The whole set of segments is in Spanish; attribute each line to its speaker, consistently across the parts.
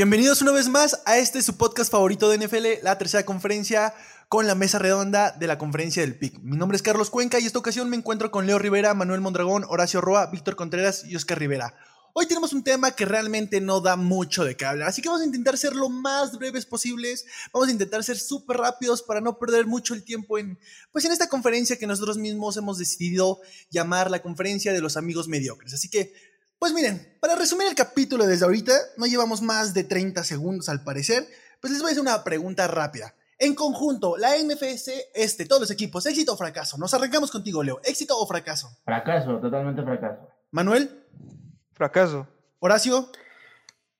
Speaker 1: Bienvenidos una vez más a este su podcast favorito de NFL, la tercera conferencia con la mesa redonda de la conferencia del PIC. Mi nombre es Carlos Cuenca y esta ocasión me encuentro con Leo Rivera, Manuel Mondragón, Horacio Roa, Víctor Contreras y Oscar Rivera. Hoy tenemos un tema que realmente no da mucho de qué hablar, así que vamos a intentar ser lo más breves posibles, vamos a intentar ser súper rápidos para no perder mucho el tiempo en, pues en esta conferencia que nosotros mismos hemos decidido llamar la conferencia de los amigos mediocres. Así que pues miren, para resumir el capítulo desde ahorita, no llevamos más de 30 segundos al parecer, pues les voy a hacer una pregunta rápida. En conjunto, la NFC, este, todos los equipos, éxito o fracaso. Nos arrancamos contigo, Leo. ¿Éxito o fracaso?
Speaker 2: Fracaso, totalmente fracaso.
Speaker 1: Manuel.
Speaker 3: Fracaso.
Speaker 1: Horacio.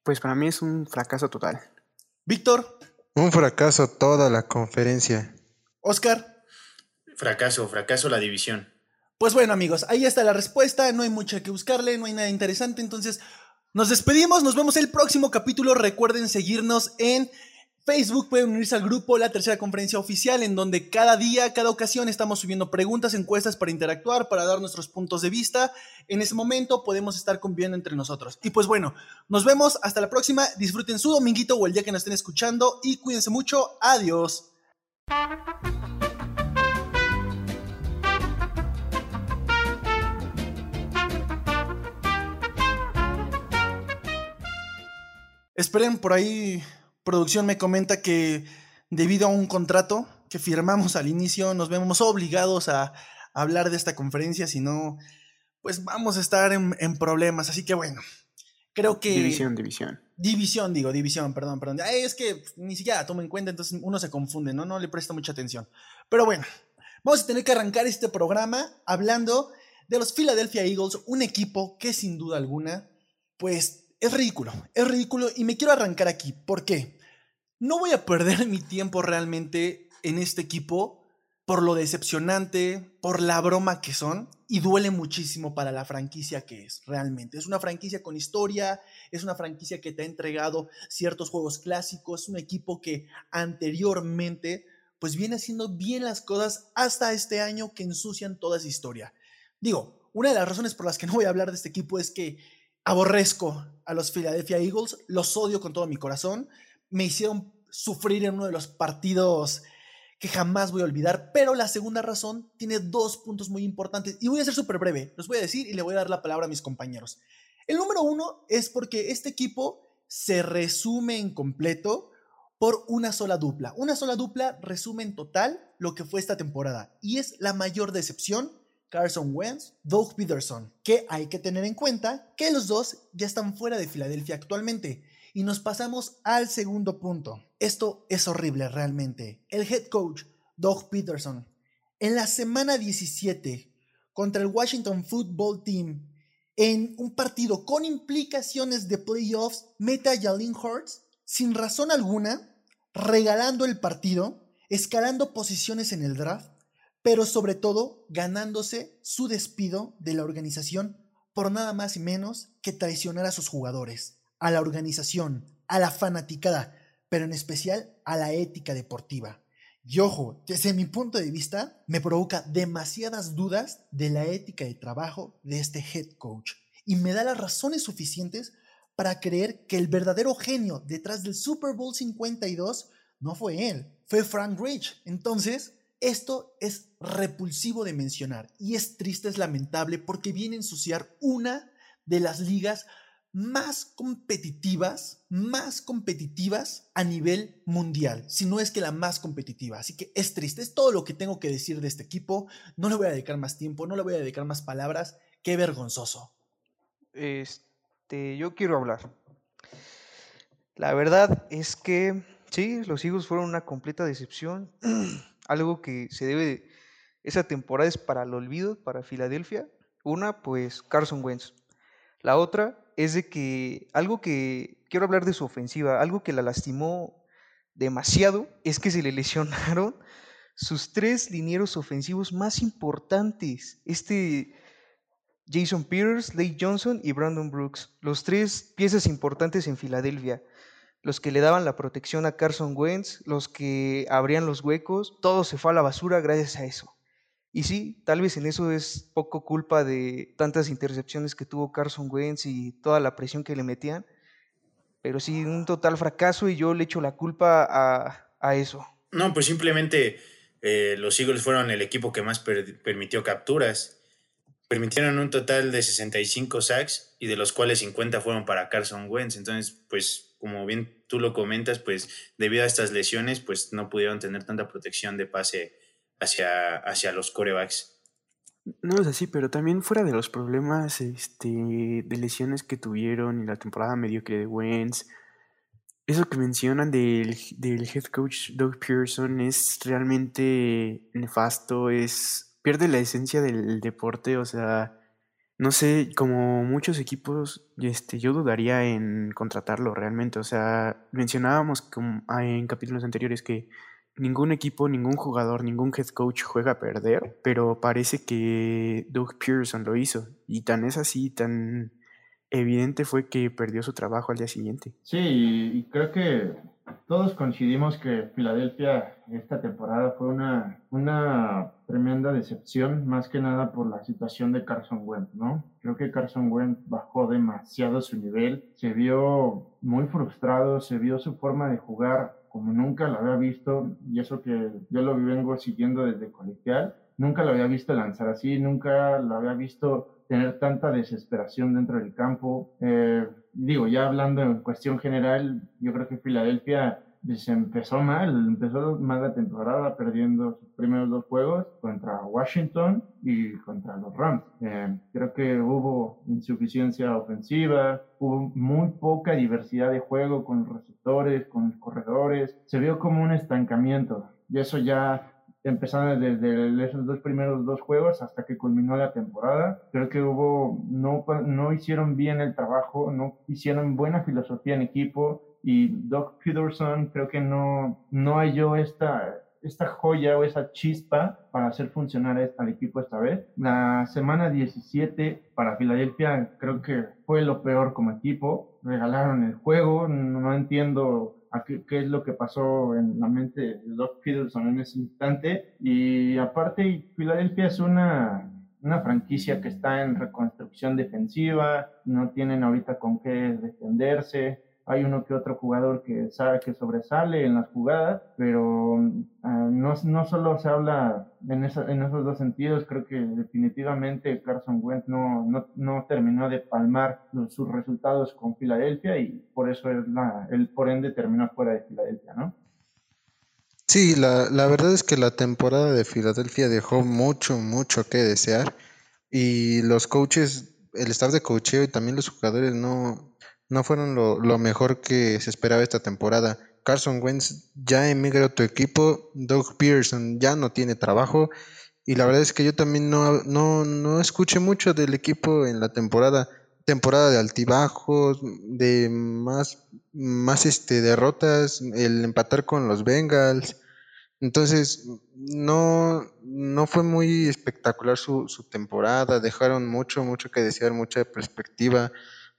Speaker 4: Pues para mí es un fracaso total.
Speaker 1: Víctor.
Speaker 5: Un fracaso toda la conferencia.
Speaker 1: Oscar.
Speaker 6: Fracaso, fracaso la división.
Speaker 1: Pues bueno, amigos, ahí está la respuesta. No hay mucho que buscarle, no hay nada interesante. Entonces, nos despedimos. Nos vemos el próximo capítulo. Recuerden seguirnos en Facebook. Pueden unirse al grupo La Tercera Conferencia Oficial, en donde cada día, cada ocasión estamos subiendo preguntas, encuestas para interactuar, para dar nuestros puntos de vista. En ese momento podemos estar conviviendo entre nosotros. Y pues bueno, nos vemos. Hasta la próxima. Disfruten su dominguito o el día que nos estén escuchando. Y cuídense mucho. Adiós. Esperen, por ahí producción me comenta que debido a un contrato que firmamos al inicio, nos vemos obligados a, hablar de esta conferencia, si no, pues vamos a estar en, problemas. Así que bueno, creo que...
Speaker 4: División, división.
Speaker 1: División, digo, división, perdón, perdón. es que ni siquiera tomo en cuenta, entonces uno se confunde, ¿no? No le presta mucha atención. Pero bueno, vamos a tener que arrancar este programa hablando de los Philadelphia Eagles, un equipo que sin duda alguna, pues es ridículo, es ridículo y me quiero arrancar aquí. ¿Por qué? No voy a perder mi tiempo realmente en este equipo por lo decepcionante, por la broma que son y duele muchísimo para la franquicia que es realmente. Es una franquicia con historia, es una franquicia que te ha entregado ciertos juegos clásicos, es un equipo que anteriormente pues viene haciendo bien las cosas hasta este año que ensucian toda esa historia. Digo, una de las razones por las que no voy a hablar de este equipo es que aborrezco a los Philadelphia Eagles, los odio con todo mi corazón, me hicieron sufrir en uno de los partidos que jamás voy a olvidar, pero la segunda razón tiene dos puntos muy importantes y voy a ser súper breve, los voy a decir y le voy a dar la palabra a mis compañeros. El número uno es porque este equipo se resume en completo por una sola dupla. Una sola dupla resume en total lo que fue esta temporada y es la mayor decepción Carson Wentz, Doug Peterson, que hay que tener en cuenta que los dos ya están fuera de Filadelfia actualmente. Y nos pasamos al segundo punto. Esto es horrible realmente. El head coach, Doug Peterson, en la semana 17 contra el Washington Football Team, en un partido con implicaciones de playoffs, mete a Jalen Hurts sin razón alguna, regalando el partido, escalando posiciones en el draft pero sobre todo ganándose su despido de la organización por nada más y menos que traicionar a sus jugadores, a la organización, a la fanaticada, pero en especial a la ética deportiva. Y ojo, desde mi punto de vista, me provoca demasiadas dudas de la ética de trabajo de este head coach y me da las razones suficientes para creer que el verdadero genio detrás del Super Bowl 52 no fue él, fue Frank Rich. Entonces, esto es repulsivo de mencionar y es triste, es lamentable porque viene a ensuciar una de las ligas más competitivas, más competitivas a nivel mundial, si no es que la más competitiva. Así que es triste, es todo lo que tengo que decir de este equipo. No le voy a dedicar más tiempo, no le voy a dedicar más palabras. Qué vergonzoso.
Speaker 3: Este, yo quiero hablar. La verdad es que sí, los hijos fueron una completa decepción. algo que se debe, esa temporada es para el olvido, para Filadelfia. Una, pues Carson Wentz. La otra es de que algo que, quiero hablar de su ofensiva, algo que la lastimó demasiado, es que se le lesionaron sus tres linieros ofensivos más importantes. Este Jason Peters, Lake Johnson y Brandon Brooks, los tres piezas importantes en Filadelfia los que le daban la protección a Carson Wentz, los que abrían los huecos, todo se fue a la basura gracias a eso. Y sí, tal vez en eso es poco culpa de tantas intercepciones que tuvo Carson Wentz y toda la presión que le metían, Pero sí, un total fracaso y yo le echo la culpa a, a eso.
Speaker 6: No, pues simplemente eh, los Eagles fueron el equipo que más per- permitió capturas. Permitieron un total de 65 sacks y de los cuales 50 fueron para Carson Wentz. Entonces, pues como bien tú lo comentas, pues debido a estas lesiones, pues no pudieron tener tanta protección de pase hacia, hacia los corebacks.
Speaker 4: No es así, pero también fuera de los problemas este, de lesiones que tuvieron y la temporada mediocre de Wentz, eso que mencionan del, del head coach Doug Pearson es realmente nefasto, es pierde la esencia del deporte, o sea, no sé, como muchos equipos, este, yo dudaría en contratarlo realmente, o sea, mencionábamos ah, en capítulos anteriores que ningún equipo, ningún jugador, ningún head coach juega a perder, pero parece que Doug Pearson lo hizo. Y tan es así, tan evidente fue que perdió su trabajo al día siguiente.
Speaker 2: Sí, y creo que todos coincidimos que Filadelfia esta temporada fue una, una tremenda decepción, más que nada por la situación de Carson Wentz, ¿no? Creo que Carson Wentz bajó demasiado su nivel, se vio muy frustrado, se vio su forma de jugar como nunca la había visto, y eso que yo lo vengo siguiendo desde colegial, nunca lo había visto lanzar así, nunca lo había visto tener tanta desesperación dentro del campo. Eh, digo, ya hablando en cuestión general, yo creo que Filadelfia se empezó mal, empezó mal la temporada perdiendo sus primeros dos juegos contra Washington y contra los Rams. Eh, creo que hubo insuficiencia ofensiva, hubo muy poca diversidad de juego con los receptores, con los corredores, se vio como un estancamiento y eso ya empezando desde esos dos primeros dos juegos hasta que culminó la temporada. Creo que hubo, no, no hicieron bien el trabajo, no hicieron buena filosofía en equipo y Doug Peterson creo que no, no halló esta, esta joya o esa chispa para hacer funcionar al equipo esta vez. La semana 17 para Filadelfia creo que fue lo peor como equipo. Regalaron el juego, no entiendo a qué, es lo que pasó en la mente de Doug Peterson en ese instante. Y aparte, Filadelfia es una, una franquicia que está en reconstrucción defensiva, no tienen ahorita con qué defenderse. Hay uno que otro jugador que sabe que sobresale en las jugadas, pero ah, no, no solo se habla en, esos dos sentidos, creo que definitivamente Carson Wentz no, no, no terminó de palmar sus resultados con Filadelfia y por eso es la, él por ende terminó fuera de Filadelfia, ¿no?
Speaker 5: Sí, la, la verdad es que la temporada de Filadelfia dejó mucho, mucho que desear. Y los coaches, el staff de coacheo y también los jugadores no, no fueron lo, lo mejor que se esperaba esta temporada. Carson Wentz ya emigra a tu equipo, Doug Pearson ya no tiene trabajo. Y la verdad es que yo también no, no, no escuché mucho del equipo en la temporada. Temporada de altibajos, de más, más este, derrotas, el empatar con los Bengals. Entonces, no, no fue muy espectacular su, su temporada, dejaron mucho, mucho que desear, mucha perspectiva.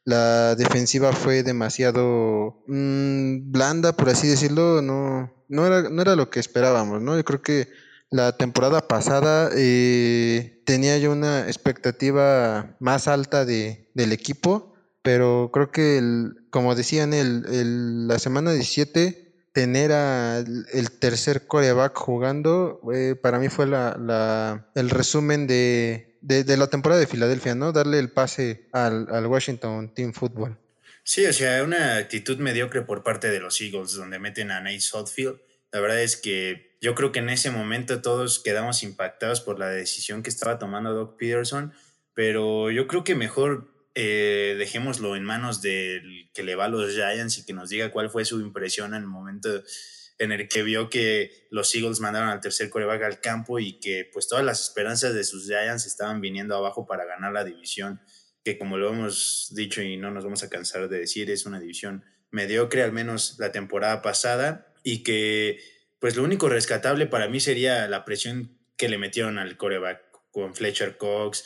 Speaker 5: La defensiva fue demasiado mm, blanda, por así decirlo, no, no era, no era lo que esperábamos, ¿no? Yo creo que la temporada pasada eh, tenía yo una expectativa más alta de, del equipo, pero creo que, el, como decían, el, el- la semana 17 tener al el tercer coreback jugando, eh, para mí fue la, la- el resumen de, de, de la temporada de Filadelfia, ¿no? Darle el pase al, al Washington Team Football.
Speaker 6: Sí, o sea, una actitud mediocre por parte de los Eagles, donde meten a Nate Southfield. La verdad es que yo creo que en ese momento todos quedamos impactados por la decisión que estaba tomando Doc Peterson, pero yo creo que mejor eh, dejémoslo en manos del que le va a los Giants y que nos diga cuál fue su impresión en el momento en el que vio que los Eagles mandaron al tercer coreback al campo y que pues todas las esperanzas de sus Giants estaban viniendo abajo para ganar la división que como lo hemos dicho y no nos vamos a cansar de decir, es una división mediocre, al menos la temporada pasada, y que pues lo único rescatable para mí sería la presión que le metieron al coreback con Fletcher Cox.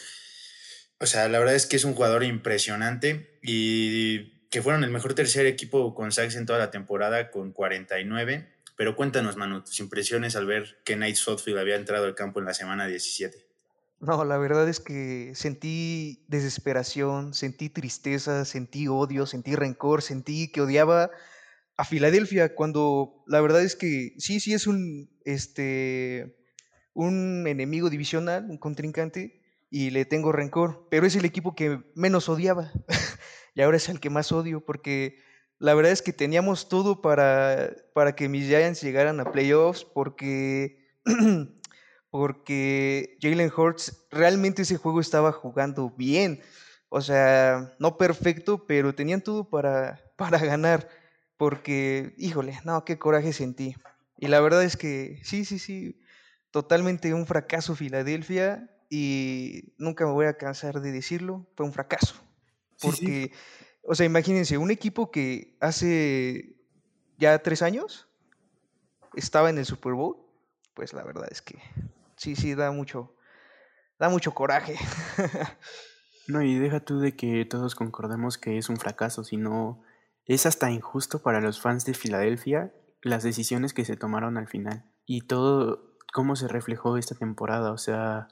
Speaker 6: O sea, la verdad es que es un jugador impresionante y que fueron el mejor tercer equipo con sacks en toda la temporada con 49. Pero cuéntanos, Manu, tus impresiones al ver que Nate Southfield había entrado al campo en la semana 17.
Speaker 3: No, la verdad es que sentí desesperación, sentí tristeza, sentí odio, sentí rencor, sentí que odiaba a Filadelfia cuando la verdad es que sí, sí es un, este, un enemigo divisional, un contrincante, y le tengo rencor, pero es el equipo que menos odiaba y ahora es el que más odio porque la verdad es que teníamos todo para, para que mis Giants llegaran a playoffs porque porque Jalen Hurts realmente ese juego estaba jugando bien. O sea, no perfecto, pero tenían todo para, para ganar. Porque, híjole, no, qué coraje sentí. Y la verdad es que sí, sí, sí, totalmente un fracaso Filadelfia y nunca me voy a cansar de decirlo, fue un fracaso. Porque, o sea, imagínense, un equipo que hace ya tres años estaba en el Super Bowl, pues la verdad es que sí, sí, da mucho, da mucho coraje.
Speaker 4: no, y deja tú de que todos concordemos que es un fracaso, sino es hasta injusto para los fans de Filadelfia las decisiones que se tomaron al final y todo cómo se reflejó esta temporada, o sea,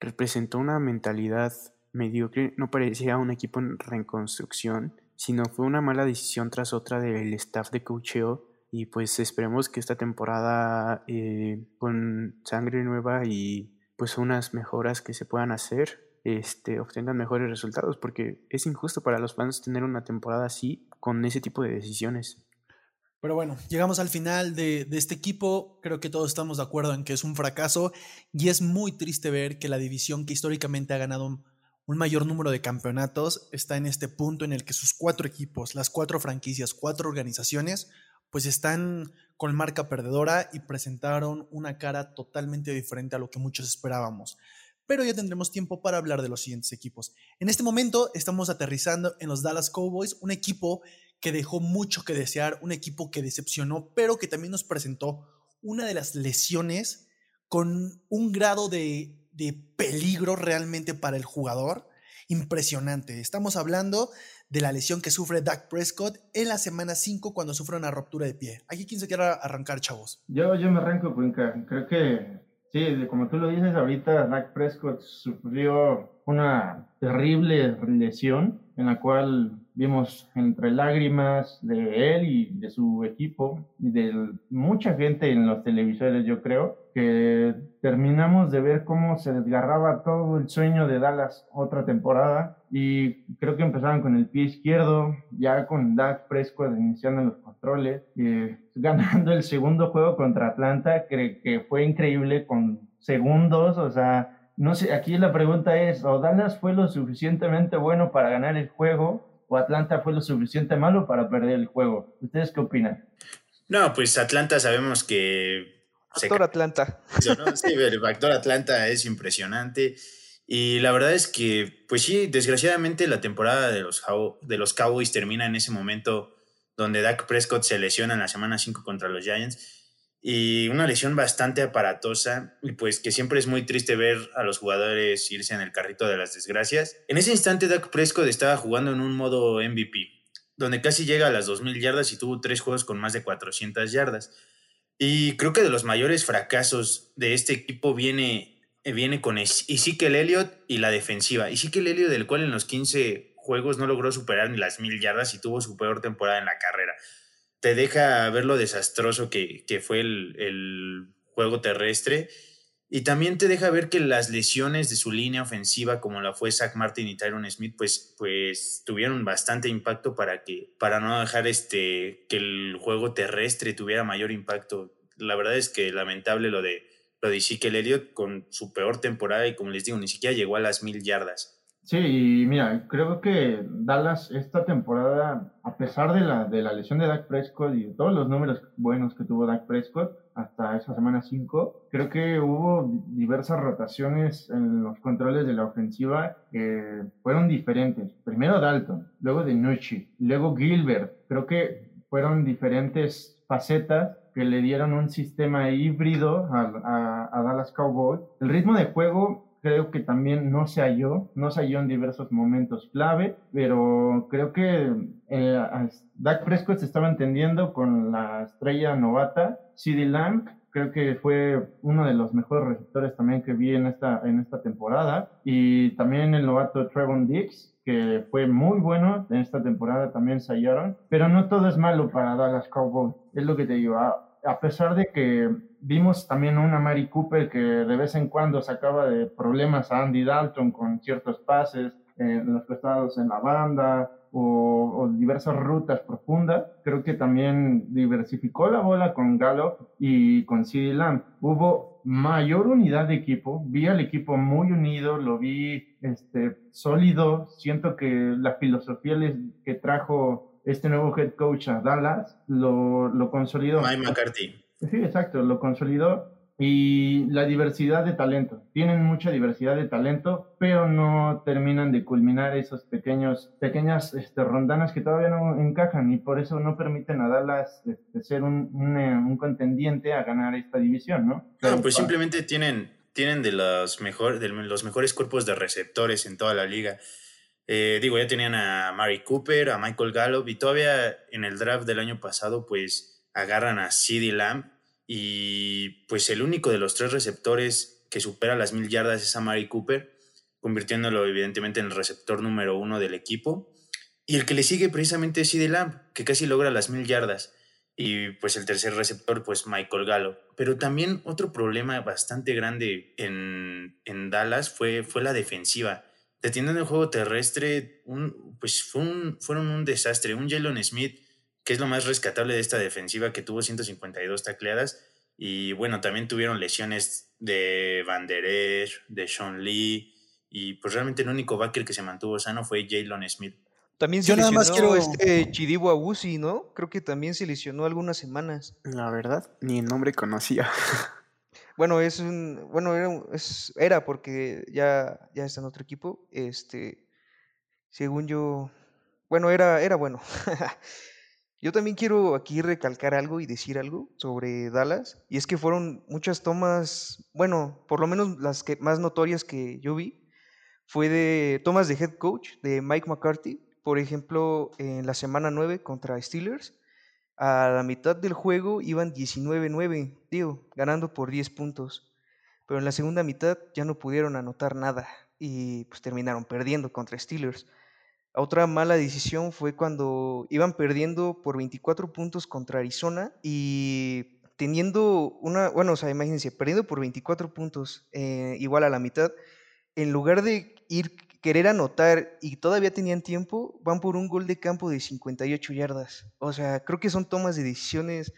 Speaker 4: representó una mentalidad mediocre, no parecía un equipo en reconstrucción, sino fue una mala decisión tras otra del staff de coacheo y pues esperemos que esta temporada eh, con sangre nueva y pues unas mejoras que se puedan hacer este, obtengan mejores resultados porque es injusto para los fans tener una temporada así con ese tipo de decisiones.
Speaker 1: Pero bueno, llegamos al final de, de, este equipo. Creo que todos estamos de acuerdo en que es un fracaso y es muy triste ver que la división que históricamente ha ganado un, mayor número de campeonatos está en este punto en el que sus cuatro equipos, las cuatro franquicias, cuatro organizaciones, pues están con marca perdedora y presentaron una cara totalmente diferente a lo que muchos esperábamos. Pero ya tendremos tiempo para hablar de los siguientes equipos. En este momento estamos aterrizando en los Dallas Cowboys, un equipo que dejó mucho que desear, un equipo que decepcionó, pero que también nos presentó una de las lesiones con un grado de, de peligro realmente para el jugador impresionante. Estamos hablando de la lesión que sufre Dak Prescott en la semana 5 cuando sufre una ruptura de pie. Aquí, ¿quién se quiere arrancar, chavos?
Speaker 2: Yo, yo me arranco, Cuenca. Creo que, sí, como tú lo dices, ahorita Dak Prescott sufrió una terrible lesión en la cual vimos entre lágrimas de él y de su equipo y de mucha gente en los televisores, yo creo, que terminamos de ver cómo se desgarraba todo el sueño de Dallas otra temporada. Y creo que empezaron con el pie izquierdo, ya con Dak Prescott iniciando los controles, ganando el segundo juego contra Atlanta, que, que fue increíble con segundos, o sea, no sé, aquí la pregunta es, ¿o Dallas fue lo suficientemente bueno para ganar el juego o Atlanta fue lo suficiente malo para perder el juego? ¿Ustedes qué opinan?
Speaker 6: No, pues Atlanta sabemos que...
Speaker 3: Factor Atlanta.
Speaker 6: Sí, el factor Atlanta es impresionante. Y la verdad es que, pues sí, desgraciadamente la temporada de los, de los Cowboys termina en ese momento donde Dak Prescott se lesiona en la semana 5 contra los Giants y una lesión bastante aparatosa y pues que siempre es muy triste ver a los jugadores irse en el carrito de las desgracias. En ese instante Dak Prescott estaba jugando en un modo MVP, donde casi llega a las 2.000 yardas y tuvo tres juegos con más de 400 yardas. Y creo que de los mayores fracasos de este equipo viene, viene con Ezekiel Elliott y la defensiva. Ezekiel Elliott, del cual en los 15 juegos no logró superar ni las 1.000 yardas y tuvo su peor temporada en la carrera te deja ver lo desastroso que, fue el, juego terrestre y también te deja ver que las lesiones de su línea ofensiva, como la fue Zach Martin y Tyron Smith, pues, pues tuvieron bastante impacto para, que, para no dejar este, que el juego terrestre tuviera mayor impacto. La verdad es que lamentable lo de, lo de Ezekiel Elliott con su peor temporada y como les digo, ni siquiera llegó a las mil yardas.
Speaker 2: Sí, y mira, creo que Dallas esta temporada, a pesar de la, de la lesión de Dak Prescott y de todos los números buenos que tuvo Dak Prescott hasta esa semana 5, creo que hubo diversas rotaciones en los controles de la ofensiva que fueron diferentes. Primero Dalton, luego Denucci, luego Gilbert. Creo que fueron diferentes facetas que le dieron un sistema híbrido a, a, a Dallas Cowboys. El ritmo de juego creo que también no se halló, no se halló en diversos momentos clave, pero creo que eh, Dak Prescott se estaba entendiendo con la estrella novata, CD Lamb, creo que fue uno de los mejores receptores también que vi en esta, en esta temporada. Y también el novato Trevon Dix, que fue muy bueno en esta temporada, también se hallaron. Pero no todo es malo para Dallas Cowboys, es lo que te digo. A, a pesar de que vimos también una Mari Cooper que de vez en cuando sacaba de problemas a Andy Dalton con ciertos pases en los costados en la banda, o, diversas rutas profundas. Creo que también diversificó la bola con Gallup y con CD Lamb. Hubo mayor unidad de equipo, vi al equipo muy unido, lo vi este, sólido. Siento que la filosofía que trajo este nuevo head coach a Dallas lo, lo consolidó.
Speaker 6: Mike McCarthy.
Speaker 2: Sí, exacto, lo consolidó y la diversidad de talento. Tienen mucha diversidad de talento, pero no terminan de culminar esos pequeños, pequeñas este, rondanas que todavía no encajan y por eso no permiten a Dallas este, ser un, un, contendiente a ganar esta división, ¿no?
Speaker 6: Claro, pues simplemente tienen, tienen de, los mejor, de los mejores cuerpos de receptores en toda la liga. Eh, digo, ya tenían a Mari Cooper, a Michael Gallup y todavía en el draft del año pasado, pues agarran a CeeDee Lamb y pues el único de los tres receptores que supera las mil yardas es a Mari Cooper, convirtiéndolo evidentemente en el receptor número uno del equipo. Y el que le sigue precisamente es CD Lamb, que casi logra las mil yardas. Y pues el tercer receptor, pues Michael Gallo. Pero también otro problema bastante grande en, en Dallas fue, fue la defensiva. Deteniendo el juego terrestre, un, pues fue un, fueron un desastre. Un Jalen Smith que es lo más rescatable de esta defensiva que tuvo 152 tacleadas. Y bueno, también tuvieron lesiones de Van Der Esch, de Sean Lee. Y pues realmente el único backer que se mantuvo sano fue Jalen Smith.
Speaker 3: También se Yo lesionó nada más quiero... este Chidibo Abusi, ¿no? Creo que también se lesionó algunas semanas.
Speaker 4: La verdad, ni el nombre conocía.
Speaker 3: bueno, es un. Bueno, era, era porque ya, ya está en otro equipo. Este. Según yo. Bueno, era, era bueno. Yo también quiero aquí recalcar algo y decir algo sobre Dallas, y es que fueron muchas tomas, bueno, por lo menos las que más notorias que yo vi, fue de tomas de head coach de Mike McCarthy, por ejemplo, en la semana 9 contra Steelers, a la mitad del juego iban 19-9, digo, ganando por 10 puntos, pero en la segunda mitad ya no pudieron anotar nada y pues terminaron perdiendo contra Steelers. Otra mala decisión fue cuando iban perdiendo por 24 puntos contra Arizona y teniendo una, bueno, o sea, imagínense, perdiendo por 24 puntos, eh, igual a la mitad, en lugar de ir, querer anotar y todavía tenían tiempo, van por un gol de campo de 58 yardas. O sea, creo que son tomas de decisiones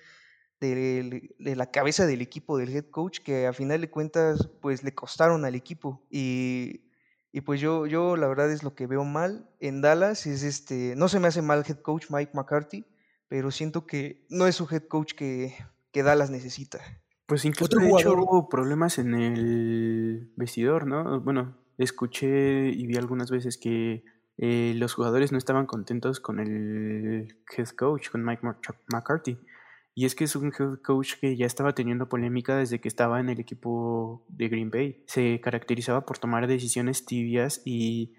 Speaker 3: de, de, la cabeza del equipo, del head coach, que a final de cuentas, pues le costaron al equipo. Y y pues yo, yo la verdad es lo que veo mal en Dallas, es este, no se me hace mal head coach Mike McCarthy, pero siento que no es su head coach que, que Dallas necesita.
Speaker 4: Pues incluso de hecho hubo problemas en el vestidor, ¿no? Bueno, escuché y vi algunas veces que eh, los jugadores no estaban contentos con el head coach, con Mike McCarthy. Y es que es un head coach que ya estaba teniendo polémica desde que estaba en el equipo de Green Bay. Se caracterizaba por tomar decisiones tibias y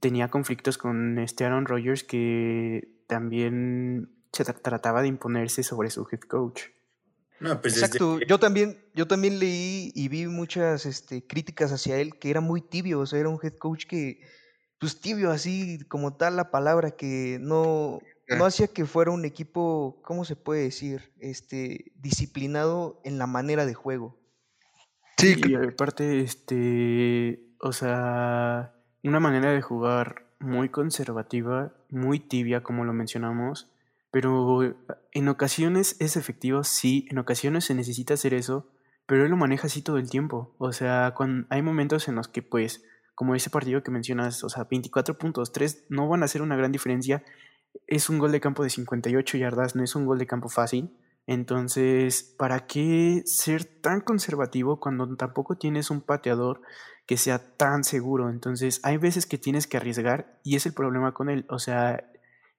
Speaker 4: tenía conflictos con este Aaron Rodgers que también se trataba de imponerse sobre su head coach.
Speaker 3: No, pues Exacto, yo también, yo también leí y vi muchas este, críticas hacia él, que era muy tibio, o sea, era un head coach que, pues tibio, así como tal la palabra, que no, no hacía que fuera un equipo, ¿cómo se puede decir? Este, disciplinado en la manera de juego.
Speaker 4: Sí, y aparte, este, o sea, una manera de jugar muy conservativa, muy tibia, como lo mencionamos, pero en ocasiones es efectivo, sí, en ocasiones se necesita hacer eso, pero él lo maneja así todo el tiempo. O sea, cuando hay momentos en los que, pues, como ese partido que mencionas, o sea, 24 puntos, 3 no van a hacer una gran diferencia es un gol de campo de 58 yardas, no es un gol de campo fácil. Entonces, ¿para qué ser tan conservativo cuando tampoco tienes un pateador que sea tan seguro? Entonces, hay veces que tienes que arriesgar y es el problema con él. O sea,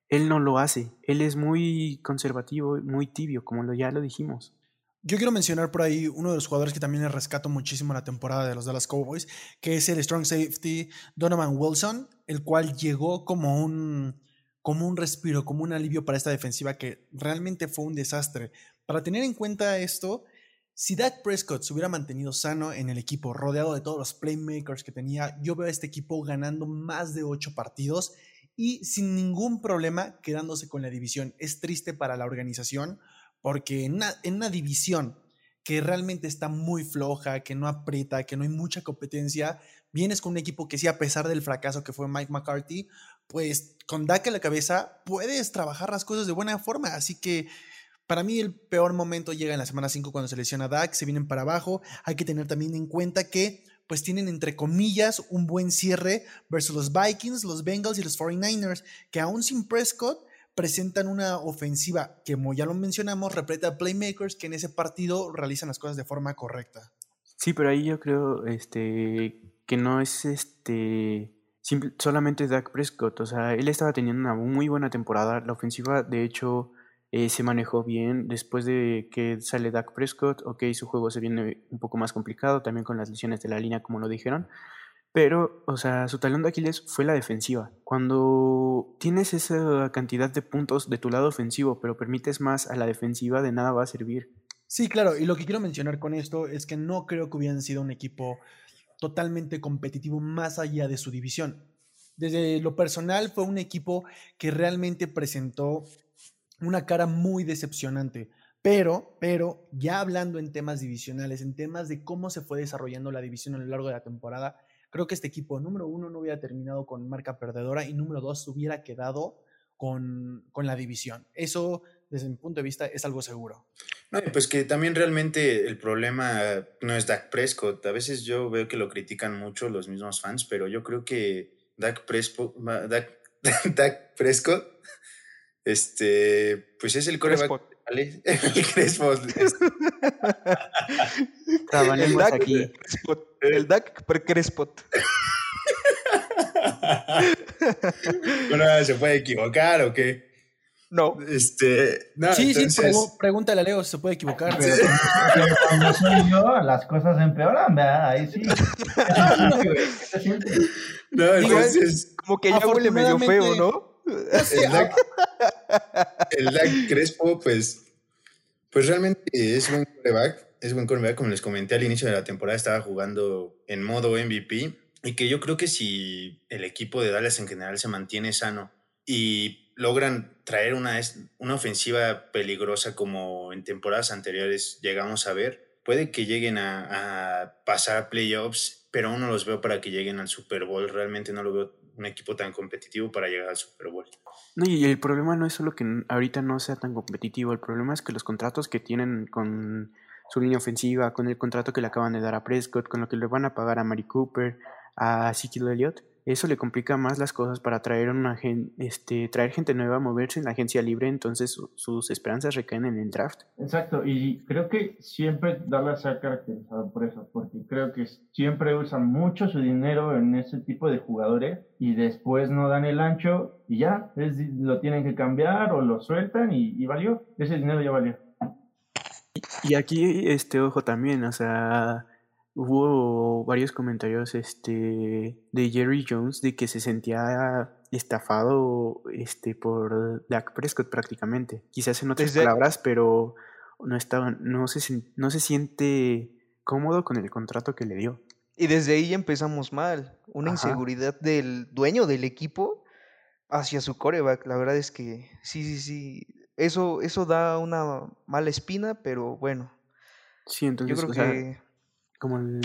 Speaker 4: él no lo hace. Él es muy conservativo, muy tibio, como ya lo dijimos.
Speaker 1: Yo quiero mencionar por ahí uno de los jugadores que también le rescato muchísimo la temporada de los Dallas Cowboys, que es el strong safety Donovan Wilson, el cual llegó como un, como un respiro, como un alivio para esta defensiva que realmente fue un desastre. Para tener en cuenta esto, si Dak Prescott se hubiera mantenido sano en el equipo, rodeado de todos los playmakers que tenía, yo veo a este equipo ganando más de ocho partidos y sin ningún problema quedándose con la división. Es triste para la organización porque en una, división que realmente está muy floja, que no aprieta, que no hay mucha competencia, vienes con un equipo que sí, a pesar del fracaso que fue Mike McCarthy, pues con Dak a la cabeza puedes trabajar las cosas de buena forma. Así que para mí el peor momento llega en la semana 5 cuando se lesiona Dak, se vienen para abajo. Hay que tener también en cuenta que pues tienen entre comillas un buen cierre versus los Vikings, los Bengals y los 49ers, que aún sin Prescott presentan una ofensiva que, como ya lo mencionamos, repleta playmakers que en ese partido realizan las cosas de forma correcta.
Speaker 4: Sí, pero ahí yo creo este, que no es este solamente Dak Prescott. O sea, él estaba teniendo una muy buena temporada. La ofensiva, de hecho, eh, se manejó bien. Después de que sale Dak Prescott, ok, su juego se viene un poco más complicado, también con las lesiones de la línea, como lo dijeron. Pero, o sea, su talón de Aquiles fue la defensiva. Cuando tienes esa cantidad de puntos de tu lado ofensivo, pero permites más a la defensiva, de nada va a servir.
Speaker 1: Sí, claro, y lo que quiero mencionar con esto es que no creo que hubieran sido un equipo totalmente competitivo más allá de su división. Desde lo personal fue un equipo que realmente presentó una cara muy decepcionante. Pero, pero, ya hablando en temas divisionales, en temas de cómo se fue desarrollando la división a lo largo de la temporada, Creo que este equipo, número uno, no hubiera terminado con marca perdedora y número dos, hubiera quedado con, la división. Eso, desde mi punto de vista, es algo seguro.
Speaker 6: No, pues que también realmente el problema no es Dak Prescott. A veces yo veo que lo critican mucho los mismos fans, pero yo creo que Dak Prescott, Dak, Prescott este, pues es el coreback. ¿vale? El Crespo.
Speaker 3: el Dak, aquí. El Dak Crespot.
Speaker 6: bueno, ¿se puede equivocar o qué?
Speaker 3: No.
Speaker 6: Este, no,
Speaker 1: sí, sí, pregúntale a Leo si se puede equivocar.
Speaker 2: Pero, cuando soy yo, las cosas empeoran, ¿verdad? Ahí sí.
Speaker 6: no, entonces.
Speaker 3: Como que ya huele medio feo, ¿no?
Speaker 6: El Dak, el Dak Crespo, pues, pues realmente es buen coreback. Es buen coreback, como les comenté al inicio de la temporada, estaba jugando en modo MVP. Y que yo creo que si el equipo de Dallas en general se mantiene sano y logran traer una, una ofensiva peligrosa como en temporadas anteriores llegamos a ver, puede que lleguen a, pasar playoffs, pero aún no los veo para que lleguen al Super Bowl. Realmente no lo veo un equipo tan competitivo para llegar al Super Bowl.
Speaker 4: No, y el problema no es solo que ahorita no sea tan competitivo, el problema es que los contratos que tienen con su línea ofensiva, con el contrato que le acaban de dar a Prescott, con lo que le van a pagar a Mari Cooper, a Ezekiel Elliott, eso le complica más las cosas para traer una este, traer gente nueva, moverse en la agencia libre, entonces sus esperanzas recaen en el draft.
Speaker 2: Exacto, y creo que siempre Dallas se ha caracterizado por eso, porque creo que siempre usan mucho su dinero en ese tipo de jugadores y después no dan el ancho y ya, es, lo tienen que cambiar o lo sueltan y, y valió, ese dinero ya valió.
Speaker 4: Y aquí, este, ojo también, o sea, hubo varios comentarios este, de Jerry Jones de que se sentía estafado este, por Dak Prescott prácticamente. Quizás en otras palabras, pero no, estaba, no, se, no se siente cómodo con el contrato que le dio.
Speaker 3: Y desde ahí empezamos mal. Una inseguridad del dueño del equipo hacia su coreback. La verdad es que sí, sí, sí. Eso, eso da una mala espina, pero bueno.
Speaker 4: Sí, entonces.
Speaker 3: Yo creo que
Speaker 4: como el...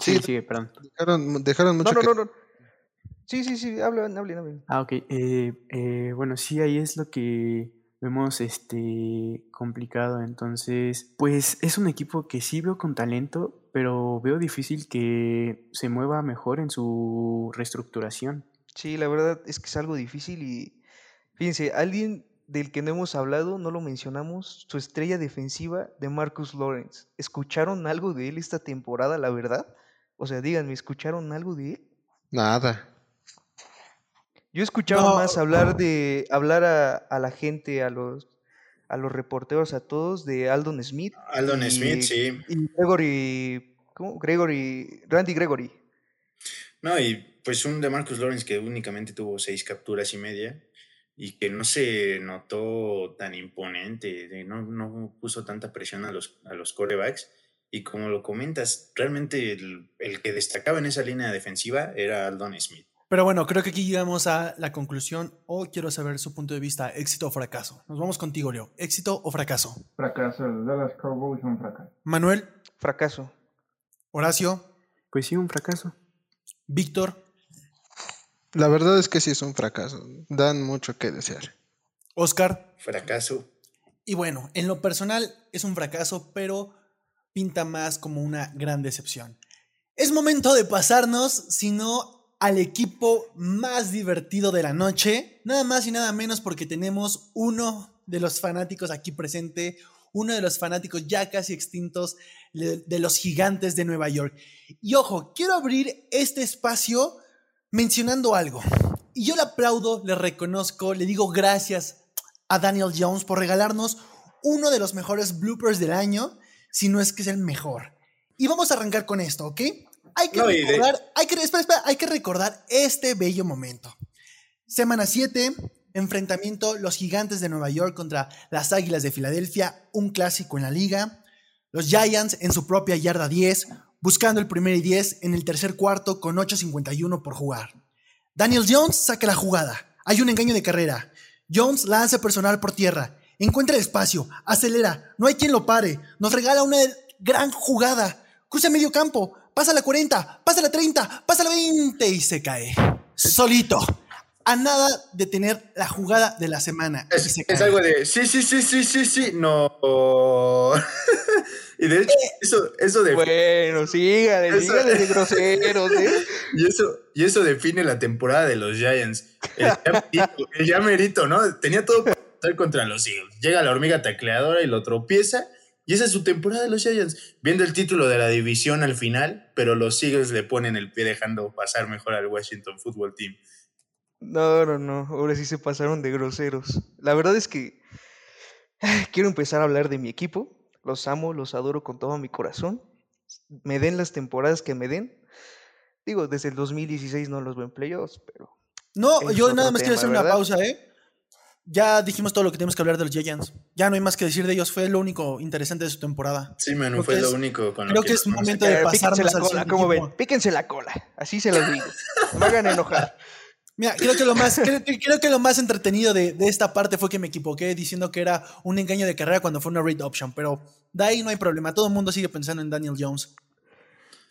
Speaker 4: Sí, sí, perdón.
Speaker 5: Dejaron, dejaron mucho.
Speaker 3: No, no, no, no. Sí, sí, sí, hablen, hablen, hablen.
Speaker 4: Ah, ok. Eh, eh, bueno, sí, ahí es lo que vemos este complicado. Entonces, pues es un equipo que sí veo con talento, pero veo difícil que se mueva mejor en su reestructuración.
Speaker 3: Sí, la verdad es que es algo difícil y fíjense, alguien del que no hemos hablado, no lo mencionamos, su estrella defensiva de Marcus Lawrence. ¿Escucharon algo de él esta temporada, la verdad? O sea, díganme, ¿escucharon algo de él?
Speaker 5: Nada.
Speaker 3: Yo he escuchado más hablar de hablar a, la gente, a los a los reporteros a todos de Aldon Smith.
Speaker 6: Aldon Smith, sí.
Speaker 3: Y Gregory, ¿cómo? Gregory, Randy Gregory.
Speaker 6: No, y pues un de Marcus Lawrence que únicamente tuvo seis capturas y media y que no se notó tan imponente, no, no puso tanta presión a los, a los corebacks. Y como lo comentas, realmente el, el que destacaba en esa línea defensiva era Aldon Smith.
Speaker 1: Pero bueno, creo que aquí llegamos a la conclusión o quiero saber su punto de vista, éxito o fracaso. Nos vamos contigo, Leo. ¿Éxito o fracaso?
Speaker 2: Fracaso, los Dallas Cowboys son fracaso.
Speaker 1: Manuel,
Speaker 3: Fracaso.
Speaker 1: Horacio,
Speaker 4: Pues sí, un fracaso.
Speaker 1: Víctor,
Speaker 5: La verdad es que sí es un fracaso. Dan mucho que desear.
Speaker 1: Oscar.
Speaker 6: Fracaso.
Speaker 1: Y bueno, en lo personal es un fracaso, pero pinta más como una gran decepción. Es momento de pasarnos, si no al equipo más divertido de la noche, nada más y nada menos porque tenemos uno de los fanáticos aquí presente, uno de los fanáticos ya casi extintos de, de los gigantes de Nueva York. Y ojo, quiero abrir este espacio mencionando algo. Y yo le aplaudo, le reconozco, le digo gracias a Daniel Jones por regalarnos uno de los mejores bloopers del año, si no es que es el mejor. Y vamos a arrancar con esto, ¿ok? Hay que
Speaker 6: No, y de-
Speaker 1: recordar, hay que, espera, espera, hay que recordar este bello momento. Semana 7, enfrentamiento los gigantes de Nueva York contra las Águilas de Filadelfia, un clásico en la liga. Los Giants en su propia yarda 10, buscando el primer y 10 en el tercer cuarto con 8.51 por jugar. Daniel Jones saca la jugada. Hay un engaño de carrera. Jones lanza personal por tierra. Encuentra el espacio. Acelera. No hay quien lo pare. Nos regala una gran jugada. Cruza medio campo. Pasa la 40. Pasa la 30. Pasa la 20 y se cae. Solito. A nada de tener la jugada de la semana.
Speaker 6: Es,
Speaker 1: se
Speaker 6: es
Speaker 1: cae.
Speaker 6: algo de sí, sí, sí, sí, sí, sí, no. y de hecho, eso, eso de
Speaker 3: Bueno, sígale,
Speaker 6: Eso-
Speaker 3: sígale de groseros, ¿eh?
Speaker 6: Y eso, y eso define la temporada de los Giants. El ya merito, el ya merito, ¿no? Tenía todo para estar contra los Eagles. Llega la hormiga tacleadora y lo tropieza. Y esa es su temporada de los Giants. Viendo el título de la división al final, pero los Eagles le ponen el pie dejando pasar mejor al Washington Football Team.
Speaker 3: No, no, no, ahora sí se pasaron de groseros. La verdad es que quiero empezar a hablar de mi equipo. Los amo, los adoro con todo mi corazón. Me den las temporadas que me den. Digo, desde el 2016 no los veo en playoffs, pero
Speaker 1: No, yo nada más quiero hacer una
Speaker 3: ¿verdad?
Speaker 1: pausa, ¿eh? Ya dijimos todo lo que tenemos que hablar de los Giants. Ya no hay más que decir de ellos. Fue lo único interesante de su temporada.
Speaker 6: Sí, Manu,
Speaker 1: Creo
Speaker 6: fue lo
Speaker 1: es-
Speaker 6: único con lo
Speaker 1: creo
Speaker 6: que
Speaker 1: que es momento de pasarnos
Speaker 3: píquense la cola,
Speaker 1: siguiente
Speaker 3: ¿cómo
Speaker 1: equipo.
Speaker 3: ven? Píquense la cola, así se los digo. No me hagan enojar.
Speaker 1: Mira, creo que lo más, creo, que- creo que lo más entretenido de, de esta parte fue que me equivoqué diciendo que era un engaño de carrera cuando fue una read option. Pero de ahí no hay problema. Todo el mundo sigue pensando en Daniel Jones.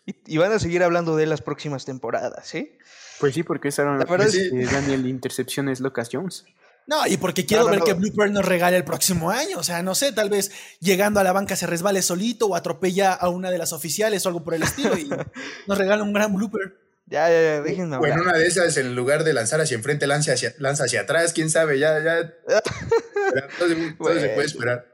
Speaker 3: Y, y van a seguir hablando de las próximas temporadas, ¿eh?
Speaker 4: Pues sí, porque esa
Speaker 3: La verdad es-
Speaker 4: este, Daniel intercepciones Lucas Jones.
Speaker 1: No, y porque quiero
Speaker 3: No, no,
Speaker 1: ver
Speaker 3: no.
Speaker 1: que Blooper nos regale el próximo año. O sea, no sé, tal vez llegando a la banca se resbale solito o atropella a una de las oficiales o algo por el estilo y nos regala un gran blooper.
Speaker 3: Ya, ya, ya, déjenme
Speaker 6: O en
Speaker 3: hablar.
Speaker 6: una de esas, en lugar de lanzar hacia enfrente, lanza hacia, lanza hacia atrás, quién sabe, ya, ya. todo, se- todo se puede
Speaker 3: Bueno.
Speaker 6: esperar.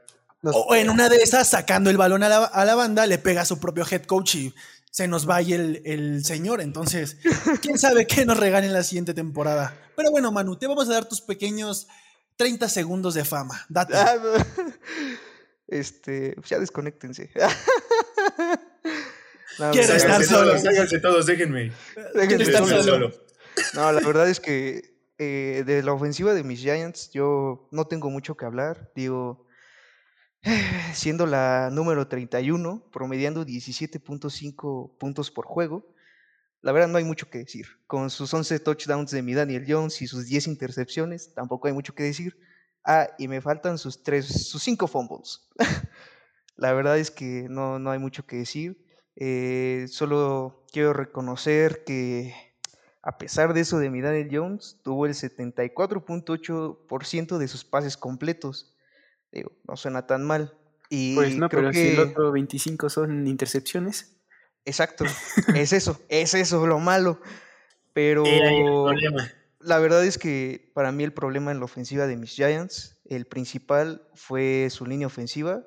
Speaker 1: O en una de esas, sacando el balón a la, a la banda, le pega a su propio head coach y se nos vaya el, el señor. Entonces, quién sabe qué nos regala en la siguiente temporada. Pero bueno, Manu, te vamos a dar tus pequeños 30 segundos de fama. Date.
Speaker 3: Ah, no. Este, ya desconéctense. No,
Speaker 1: Quiero estar solo.
Speaker 6: todos, ságanse todos, déjenme.
Speaker 3: déjenme
Speaker 1: estar solo.
Speaker 3: No, la verdad es que eh, de la ofensiva de mis Giants yo no tengo mucho que hablar. Digo, siendo la número 31, promediando 17.5 puntos por juego, la verdad no hay mucho que decir. Con sus 11 touchdowns de mi Daniel Jones y sus 10 intercepciones, tampoco hay mucho que decir. Ah, y me faltan sus tres, sus 5 fumbles. la verdad es que no, no hay mucho que decir. Eh, solo quiero reconocer que a pesar de eso de mi Daniel Jones, tuvo el 74.8% de sus pases completos. Digo, no suena tan mal. Y
Speaker 4: Pues no,
Speaker 3: creo
Speaker 4: pero
Speaker 3: que...
Speaker 4: si el otro 25 son intercepciones.
Speaker 3: Exacto, es eso, es eso lo malo. Pero la verdad es que para mí el problema en la ofensiva de mis Giants, el principal fue su línea ofensiva.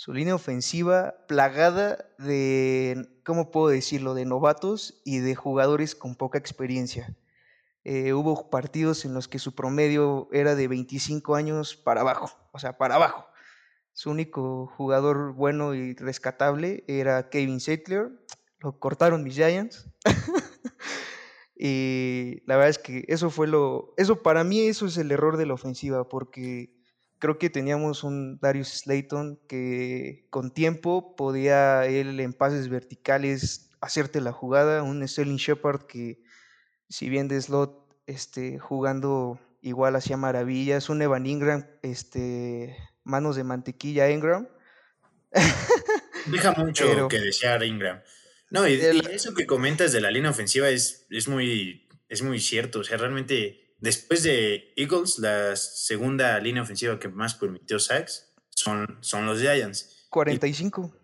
Speaker 3: Su línea ofensiva plagada de, ¿cómo puedo decirlo?, de novatos y de jugadores con poca experiencia. eh, hubo partidos en los que su promedio era de 25 años para abajo, o sea, para abajo. Su único jugador bueno y rescatable era Kevin Sattler. Lo cortaron mis Giants. y la verdad es que eso fue lo. Eso para mí, eso es el error de la ofensiva, porque creo que teníamos un Darius Slayton que con tiempo podía él en pases verticales hacerte la jugada. Un Sterling Shepard que si bien de slot, este, jugando igual hacía maravillas, un Evan Ingram, este, manos de mantequilla Ingram.
Speaker 6: Deja mucho que desear Ingram. No, y, eso que comentas de la línea ofensiva es, es, muy, es muy cierto. O sea, realmente, después de Eagles, la segunda línea ofensiva que más permitió sacks son, son los Giants.
Speaker 3: 45.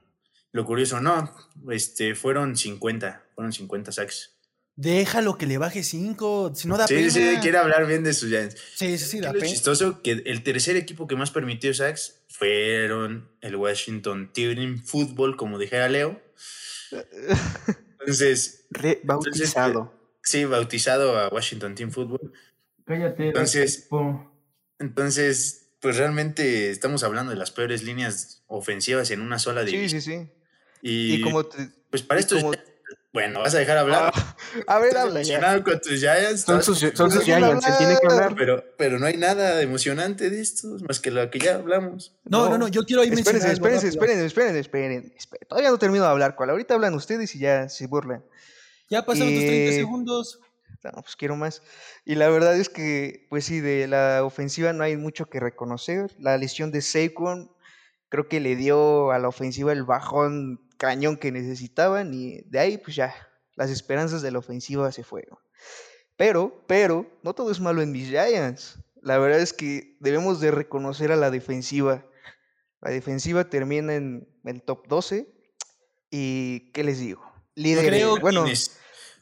Speaker 6: lo curioso, no, este, fueron 50, fueron 50 sacks.
Speaker 1: Déjalo que le baje 5, si no da
Speaker 6: pena. Sí, sí, quiere hablar bien de sus Giants.
Speaker 1: Sí, sí, sí, da
Speaker 6: pena. Es chistoso que el tercer equipo que más permitió sacks fueron el Washington Team Football, como dijera Leo. Entonces.
Speaker 4: bautizado.
Speaker 6: sí, bautizado a Washington Team Football.
Speaker 2: Cállate.
Speaker 6: Entonces, entonces, pues realmente estamos hablando de las peores líneas ofensivas en una sola división.
Speaker 3: Sí, sí, sí.
Speaker 6: Y, como pues para esto bueno, ¿vas a dejar hablar?
Speaker 3: Ah, a ver, habla ya.
Speaker 6: con tus Giants.
Speaker 4: Son sus, son sus Giants, se tiene que hablar.
Speaker 6: Pero, pero no hay nada emocionante de estos, más que lo que ya hablamos.
Speaker 1: No, no, no, yo quiero ahí
Speaker 3: mencionar Espérense, espérense, espérense, espérense, espérense. Todavía no termino de hablar, cual. Ahorita hablan ustedes y ya se burlan.
Speaker 1: Ya pasaron tus 30 segundos.
Speaker 3: No, pues quiero más. Y la verdad es que, pues sí, de la ofensiva no hay mucho que reconocer. La lesión de Saquon creo que le dio a la ofensiva el bajón cañón que necesitaban y de ahí pues ya las esperanzas de la ofensiva se fueron. Pero, pero, no todo es malo en mis Giants. La verdad es que debemos de reconocer a la defensiva. La defensiva termina en el top 12 y ¿qué les digo?
Speaker 6: Líder, bueno,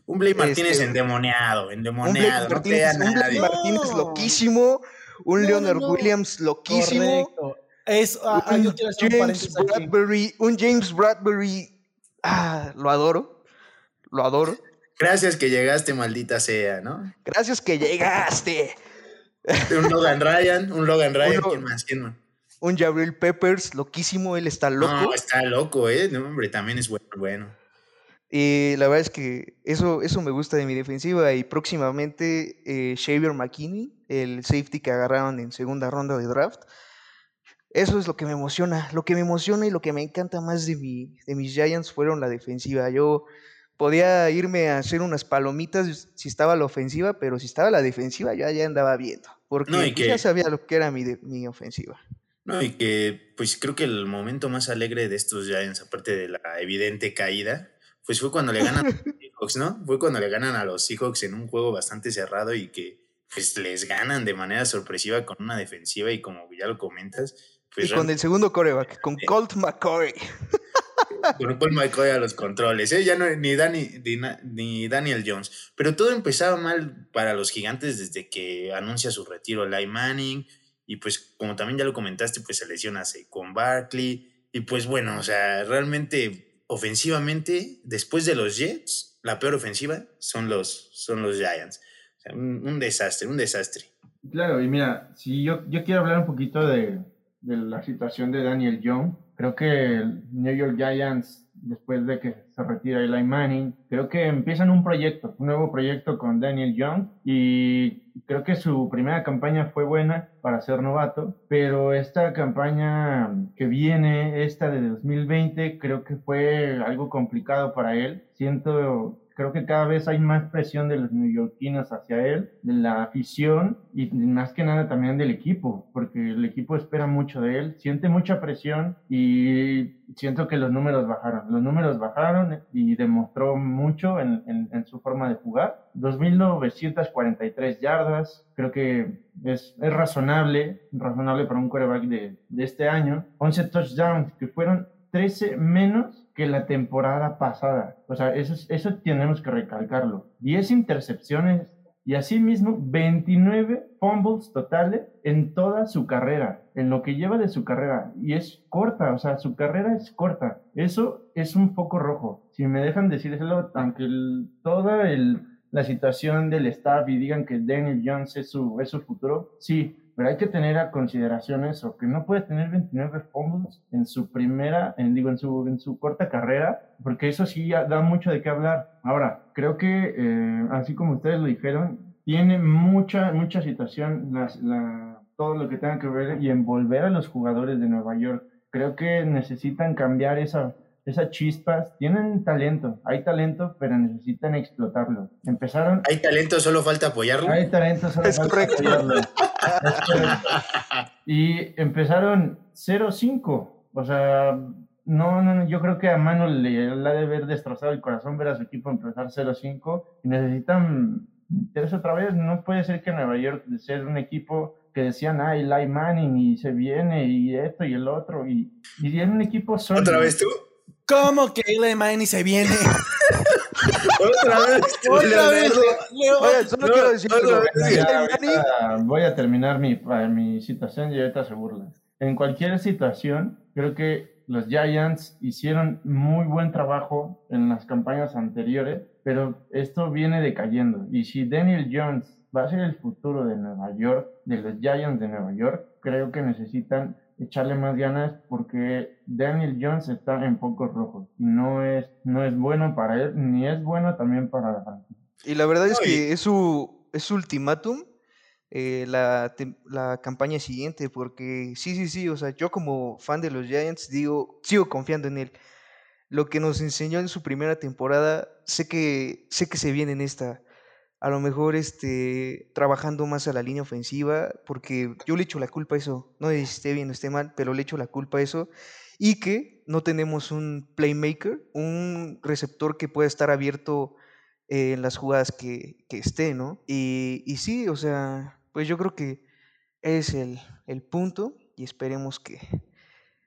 Speaker 6: un Blake Martínez este, endemoniado, endemoniado.
Speaker 3: Un Blake Martínez, loquísimo, un Leonard Williams loquísimo.
Speaker 1: Correcto. Es, ah,
Speaker 3: un, James Bradbury, un James Bradbury, ah, lo adoro, lo adoro.
Speaker 6: Gracias que llegaste, maldita sea, ¿no?
Speaker 3: Gracias que llegaste.
Speaker 6: Un Logan Ryan, un Logan Ryan, ¿quién más? ¿Quién más?
Speaker 3: Un Jabril Peppers, loquísimo, él está loco.
Speaker 6: No, está loco, ¿eh? No, hombre, también es bueno. bueno.
Speaker 3: Y la verdad es que eso, eso me gusta de mi defensiva. Y próximamente, eh, Xavier McKinney, el safety que agarraron en segunda ronda de draft, eso es lo que me emociona. Lo que me emociona y lo que me encanta más de, mi, de mis Giants fueron la defensiva. Yo podía irme a hacer unas palomitas si estaba la ofensiva, pero si estaba la defensiva yo ya andaba viendo. Porque pues, ya sabía lo que era mi, mi ofensiva.
Speaker 6: No, y que pues creo que el momento más alegre de estos Giants, aparte de la evidente caída, pues fue cuando le ganan a los Seahawks, ¿no? Fue cuando le ganan a los Seahawks en un juego bastante cerrado y que pues les ganan de manera sorpresiva con una defensiva y como ya lo comentas,
Speaker 3: pues y con el segundo coreback, con Colt McCoy.
Speaker 6: Con Colt McCoy a los controles, ¿eh? Ya no, ni, ni, Daniel Jones. Pero todo empezaba mal para los gigantes desde que anuncia su retiro Lai Manning. Y pues, como también ya lo comentaste, pues se lesiona con Barkley. Y pues bueno, o sea, realmente ofensivamente, después de los Jets, la peor ofensiva son los, son los Giants. Un desastre, un desastre.
Speaker 2: Claro, y mira, si yo, yo quiero hablar un poquito de, de la situación de Daniel Young. Creo que el New York Giants, después de que se retira Eli Manning, creo que empiezan un proyecto, un nuevo proyecto con Daniel Young y creo que su primera campaña fue buena para ser novato, pero esta campaña que viene, esta de 2020, creo que fue algo complicado para él. Siento creo que cada vez hay más presión de los neoyorquinos hacia él, de la afición y más que nada también del equipo, porque el equipo espera mucho de él, siente mucha presión y siento que los números bajaron. Los números bajaron y demostró mucho en, en, su forma de jugar. 2.943 yardas, creo que es, es, razonable, razonable para un quarterback de, de este año. 11 touchdowns, que fueron 13 menos que la temporada pasada. O sea, eso, eso tenemos que recalcarlo. 10 intercepciones y asimismo 29 fumbles totales en toda su carrera, en lo que lleva de su carrera. Y es corta, o sea, su carrera es corta. Eso es un poco rojo. Si me dejan decírselo, aunque toda el, la situación del staff y digan que Daniel Jones es su, es su futuro, sí, pero hay que tener a consideración eso, que no puede tener 29 fumbles en su primera, en, digo, en su, en su corta carrera, porque eso sí da mucho de qué hablar. Ahora, creo que, eh, así como ustedes lo dijeron, tiene mucha, mucha situación la, todo lo que tenga que ver y envolver a los jugadores de Nueva York. Creo que necesitan cambiar esa, esas chispas, tienen talento, hay talento, pero necesitan explotarlo. Empezaron...
Speaker 6: Hay talento, solo falta apoyarlo.
Speaker 2: Hay talento, solo falta apoyarlo. Y empezaron 0-5, o sea, no, no, yo creo que a Manu le, le ha de haber destrozado el corazón ver a su equipo empezar 0-5 y necesitan meterse otra vez. No puede ser que Nueva York, ser un equipo que decían, ah, Eli Manning y se viene y esto y el otro, y, y un equipo solo.
Speaker 6: ¿Otra vez tú?
Speaker 1: ¿Cómo que Eli Manning se viene?
Speaker 6: otra vez.
Speaker 1: Otra vez.
Speaker 3: Oye, solo quiero decir
Speaker 2: voy a terminar mi, mi situación y ahorita se burlan. En cualquier situación, creo que los Giants hicieron muy buen trabajo en las campañas anteriores, pero esto viene decayendo. Y si Daniel Jones va a ser el futuro de Nueva York, de los Giants de Nueva York, creo que necesitan echarle más ganas porque Daniel Jones está en pocos rojos y no es, no es bueno para él, ni es bueno también para la franquicia.
Speaker 3: Y la verdad es que es su, es su ultimátum eh, la, la, campaña siguiente, porque sí, sí, sí, o sea, yo como fan de los Giants digo, sigo confiando en él. Lo que nos enseñó en su primera temporada, sé que, sé que se viene en esta. A lo mejor este, trabajando más a la línea ofensiva, porque yo le echo la culpa a eso. No esté bien o esté mal, pero le echo la culpa a eso. Y que no tenemos un playmaker, un receptor que pueda estar abierto en las jugadas que, que esté, ¿no? Y, y sí, o sea, pues yo creo que es el, el, punto y esperemos que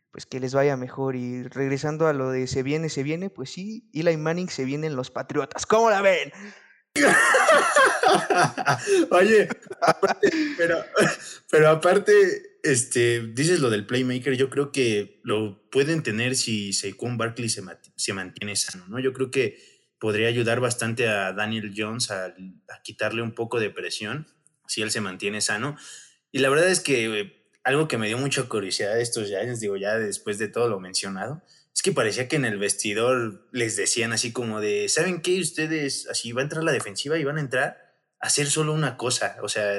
Speaker 3: pues que les vaya mejor y regresando a lo de se viene, se viene, pues sí, Eli Manning se vienen los Patriotas, ¿cómo la ven?
Speaker 6: Oye, pero, pero aparte, este, dices lo del playmaker, yo creo que lo pueden tener si Saquon Barkley se, se mantiene sano, ¿no? Yo creo que podría ayudar bastante a Daniel Jones a, a quitarle un poco de presión si él se mantiene sano. Y la verdad es que eh, algo que me dio mucha curiosidad de estos Giants, digo ya después de todo lo mencionado, es que parecía que en el vestidor les decían así como de, ¿saben qué? Ustedes, así va a entrar la defensiva y van a entrar a hacer solo una cosa. O sea,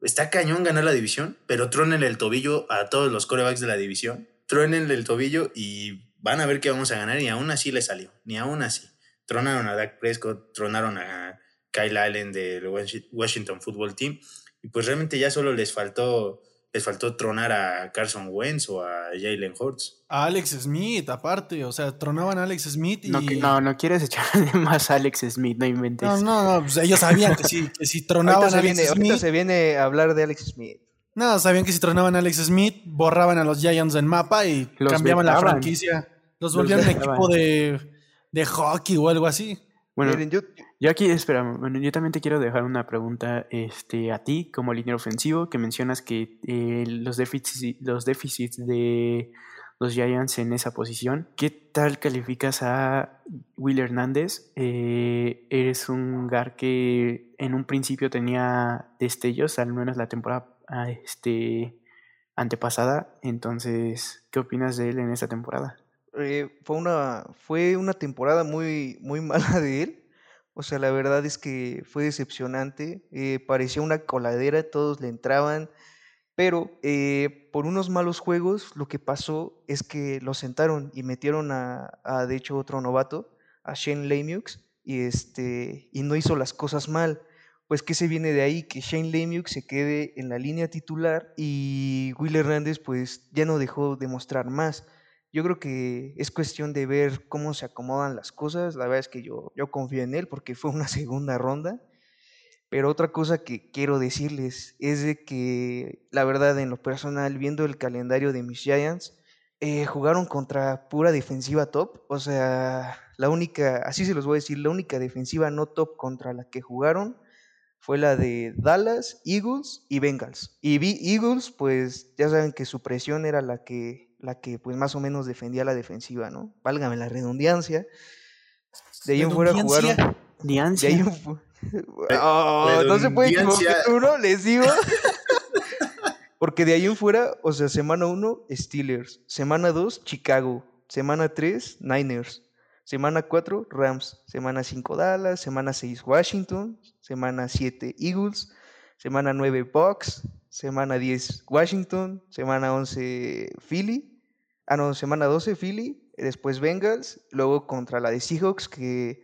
Speaker 6: está cañón ganar la división, pero trónenle el tobillo a todos los corebacks de la división. Trónenle el tobillo y van a ver que vamos a ganar y aún así le salió, ni aún así. Tronaron a Dak Prescott, tronaron a Kyle Allen del Washington Football Team. Y pues realmente ya solo les faltó, les faltó tronar a Carson Wentz o a Jalen Hurts.
Speaker 1: A Alex Smith, aparte, o sea, tronaban a Alex Smith y...
Speaker 4: No, no, no quieres echarle más a Alex Smith, no inventes.
Speaker 1: No, no, no, pues ellos sabían que si, que si tronaban a Alex
Speaker 3: viene,
Speaker 1: Smith...
Speaker 3: se viene a hablar de Alex Smith.
Speaker 1: No, sabían que si tronaban a Alex Smith, borraban a los Giants en mapa y cambiaban la franquicia. Los volvían un equipo de, de hockey o algo así.
Speaker 4: Bueno, yo, aquí, espera, bueno, yo también te quiero dejar una pregunta este, a ti como línea ofensivo, que mencionas que eh, los, déficits, los déficits de los Giants en esa posición. ¿Qué tal calificas a Will Hernández? Eh, eres un gar que en un principio tenía destellos, al menos la temporada ah, este, antepasada. Entonces, ¿qué opinas de él en esta temporada?
Speaker 3: Eh, fue, una, fue una temporada muy, muy mala de él. O sea, la verdad es que fue decepcionante. Eh, parecía una coladera, todos le entraban. Pero eh, por unos malos juegos, lo que pasó es que lo sentaron y metieron a, de hecho, otro novato, a Shane Lemieux, y, este, y no hizo las cosas mal. Pues, ¿qué se viene de ahí? Que Shane Lemieux se quede en la línea titular y Will Hernández, pues, ya no dejó de mostrar más. Yo creo que es cuestión de ver cómo se acomodan las cosas. La verdad es que yo, yo confío en él porque fue una segunda ronda. Pero otra cosa que quiero decirles es de que, la verdad, en lo personal, viendo el calendario de mis Giants, eh, jugaron contra pura defensiva top. O sea, la única, así se los voy a decir, la única defensiva no top contra la que jugaron fue la de Dallas, Eagles y Bengals. Y Eagles, pues ya saben que su presión era la que la que pues más o menos defendía la defensiva, ¿no? Válgame la redundancia. De ahí en fuera jugaron, De ahí en fu- Oh, no se puede
Speaker 6: Redundancia.
Speaker 3: equivocar uno, les digo. Porque de ahí en fuera, o sea, semana 1, Steelers. Semana 2, Chicago. Semana 3, Niners. Semana 4, Rams. Semana 5, Dallas. Semana 6, Washington. Semana 7, Eagles. Semana 9, Bucks. Semana 10, Washington. Semana 11, Philly. Ah, no, semana 12, Philly. Después Bengals. Luego contra la de Seahawks, que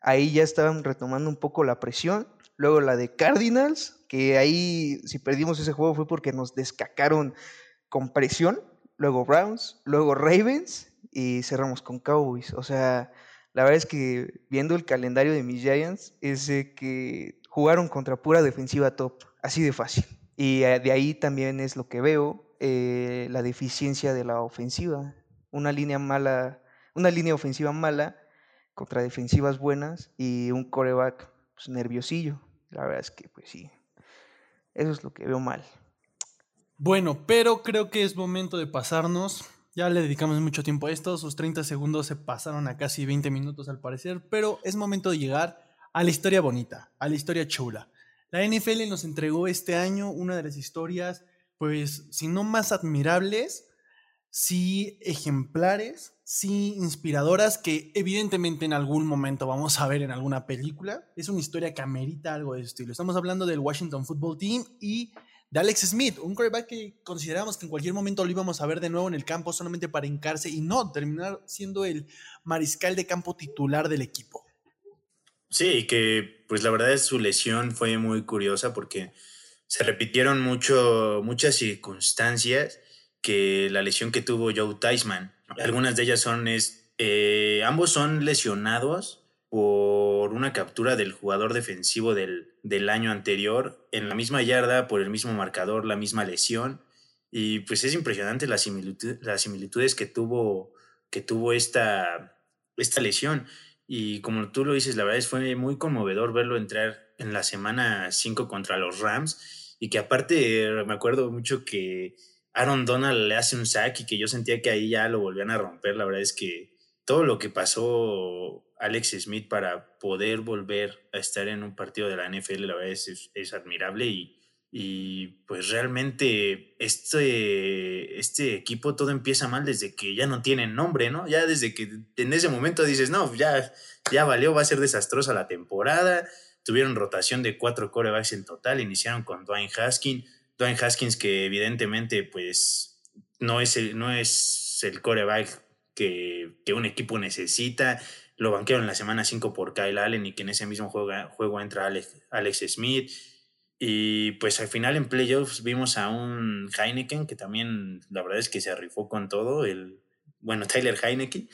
Speaker 3: ahí ya estaban retomando un poco la presión. Luego la de Cardinals, que ahí si perdimos ese juego fue porque nos descacaron con presión. Luego Browns, luego Ravens y cerramos con Cowboys. O sea, la verdad es que viendo el calendario de mis Giants es que jugaron contra pura defensiva top, así de fácil. Y eh, de ahí también es lo que veo, eh, la deficiencia de la ofensiva. Una línea mala, una línea ofensiva mala contra defensivas buenas y un coreback pues, nerviosillo. La verdad es que, pues sí, eso es lo que veo mal.
Speaker 1: Bueno, pero creo que es momento de pasarnos. Ya le dedicamos mucho tiempo a esto, sus 30 segundos se pasaron a casi 20 minutos al parecer, pero es momento de llegar a la historia bonita, a la historia chula. La NFL nos entregó este año una de las historias, pues, si no más admirables, sí ejemplares, sí inspiradoras, que evidentemente en algún momento vamos a ver en alguna película. Es una historia que amerita algo de estilo. Estamos hablando del Washington Football Team y de Alex Smith, un quarterback que consideramos que en cualquier momento lo íbamos a ver de nuevo en el campo solamente para hincarse y no terminar siendo el mariscal de campo titular del equipo.
Speaker 6: Sí, que pues la verdad es su lesión fue muy curiosa porque se repitieron mucho, muchas circunstancias que la lesión que tuvo Joe Theismann. Algunas de ellas son, es, eh, ambos son lesionados por una captura del jugador defensivo del, del año anterior en la misma yarda, por el mismo marcador, la misma lesión. Y pues es impresionante las, similitud- las similitudes que tuvo, que tuvo esta, esta lesión. Y como tú lo dices, la verdad es fue muy conmovedor verlo entrar en la semana 5 contra los Rams. Y que aparte me acuerdo mucho que Aaron Donald le hace un sack y que yo sentía que ahí ya lo volvían a romper. La verdad es que todo lo que pasó Alex Smith para poder volver a estar en un partido de la NFL, la verdad es, es, es admirable y, y pues realmente este, este equipo todo empieza mal desde que ya no tienen nombre, ¿no? Ya desde que en ese momento dices, no, ya, ya valió, va a ser desastrosa la temporada. Tuvieron rotación de cuatro corebacks en total, iniciaron con Dwayne Haskins. Dwayne Haskins que evidentemente pues no es el, no es el coreback que, que un equipo necesita. Lo banquearon en la semana 5 por Kyle Allen y que en ese mismo juego, juego entra Alex, Alex Smith. Y pues al final en playoffs vimos a un Heineken que también la verdad es que se rifó con todo, el, bueno, Tyler Heineken,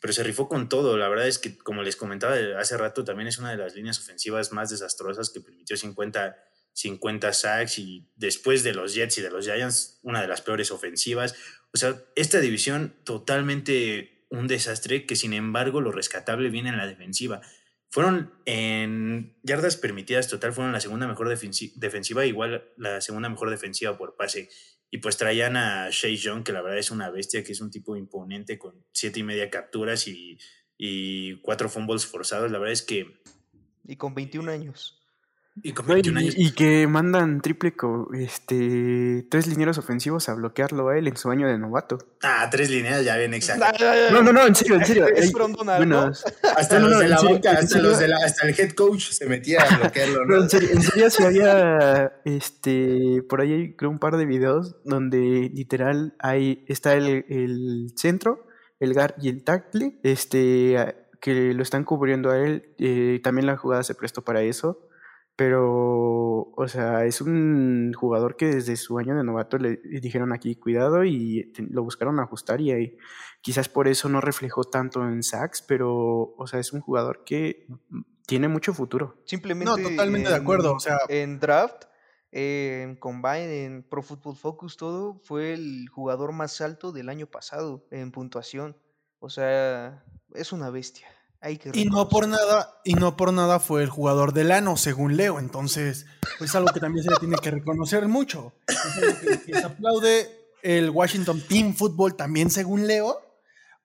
Speaker 6: pero se rifó con todo. La verdad es que, como les comentaba hace rato, también es una de las líneas ofensivas más desastrosas que permitió 50, 50 sacks y después de los Jets y de los Giants, una de las peores ofensivas. O sea, esta división totalmente un desastre que sin embargo lo rescatable viene en la defensiva. Fueron en yardas permitidas total, fueron la segunda mejor defensi defensiva, igual la segunda mejor defensiva por pase. Y pues traían a Shea Young, que la verdad es una bestia, que es un tipo imponente con siete y media capturas y, y cuatro fumbles forzados. La verdad es que.
Speaker 3: Y con 21 años.
Speaker 6: Y con
Speaker 4: No,
Speaker 6: 21
Speaker 4: y,
Speaker 6: años.
Speaker 4: y que mandan triple co- este tres linieros ofensivos a bloquearlo a él en su año de novato.
Speaker 6: Ah, tres líneas ya bien exactas.
Speaker 4: No, no, no, en serio, en serio.
Speaker 3: Es
Speaker 4: Hay
Speaker 3: from Donald, ¿no?
Speaker 4: buenas-
Speaker 6: Hasta los
Speaker 4: no,
Speaker 6: de la
Speaker 4: serio,
Speaker 6: banca, hasta,
Speaker 4: serio.
Speaker 6: los de la, hasta el head coach se metía a bloquearlo,
Speaker 4: No,
Speaker 6: ¿no?
Speaker 4: en serio, en serio sí había este por ahí hay creo un par de videos donde literal hay está el, el centro, el guard y el tackle, este que lo están cubriendo a él. eh, también la jugada se prestó para eso. Pero, o sea, es un jugador que desde su año de novato le dijeron aquí cuidado y lo buscaron ajustar y ahí, quizás por eso no reflejó tanto en sacks, pero, o sea, es un jugador que tiene mucho futuro.
Speaker 3: Simplemente.
Speaker 1: No, totalmente de acuerdo, o sea-
Speaker 3: En draft, en Combine, en Pro Football Focus, todo, fue el jugador más alto del año pasado en puntuación. O sea, es una bestia.
Speaker 1: Y no por nada, y no por nada fue el jugador del ano, según Leo. Entonces, pues es algo que también se le tiene que reconocer mucho. Es algo que, que se aplaude el Washington Team Football también, según Leo,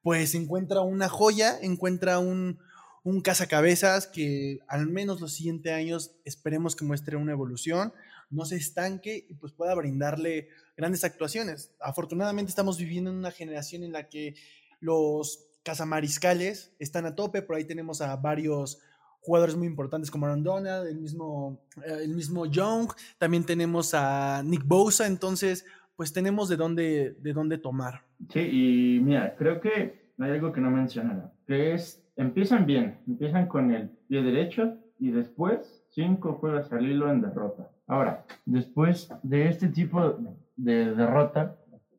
Speaker 1: pues encuentra una joya, encuentra un, un cazacabezas que al menos los siguientes años esperemos que muestre una evolución, no se estanque y pues pueda brindarle grandes actuaciones. Afortunadamente estamos viviendo en una generación en la que los cazamariscales están a tope, por ahí tenemos a varios jugadores muy importantes como Aaron el mismo, eh, el mismo Young, también tenemos a Nick Bosa, entonces pues tenemos de dónde, de dónde tomar.
Speaker 2: Sí, y mira, creo que hay algo que no mencionaron, que es, empiezan bien, empiezan con el pie derecho y después cinco juegas al hilo en derrota. Ahora, después de este tipo de derrota,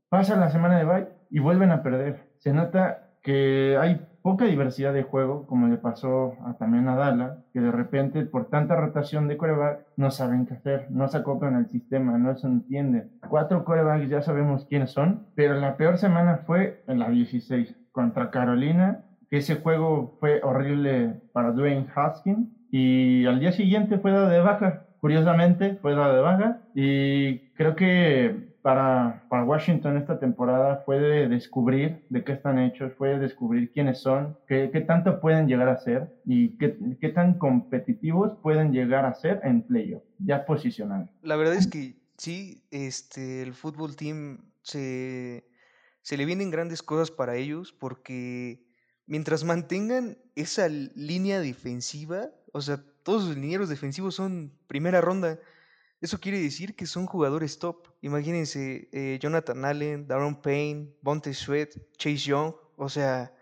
Speaker 2: pasa la semana de bye y vuelven a perder. Se nota que hay poca diversidad de juego, como le pasó a, también a Dala, que de repente por tanta rotación de coreback no saben qué hacer, no se acoplan al sistema, no se entiende. Cuatro corebacks ya sabemos quiénes son, pero la peor semana fue en la 16 contra Carolina, que ese juego fue horrible para Dwayne Haskins y al día siguiente fue dado de baja. Curiosamente fue dado de baja y creo que para, para, Washington esta temporada fue de descubrir de qué están hechos, fue de descubrir quiénes son, qué, qué tanto pueden llegar a ser y qué, qué, tan competitivos pueden llegar a ser en playoff, ya posicional.
Speaker 3: La verdad es que sí, este, el fútbol team se, se le vienen grandes cosas para ellos porque mientras mantengan esa línea defensiva, o sea, todos los linieros defensivos son primera ronda. Eso quiere decir que son jugadores top. Imagínense eh, Jonathan Allen, Darren Payne, Bonte Sweat, Chase Young. O sea,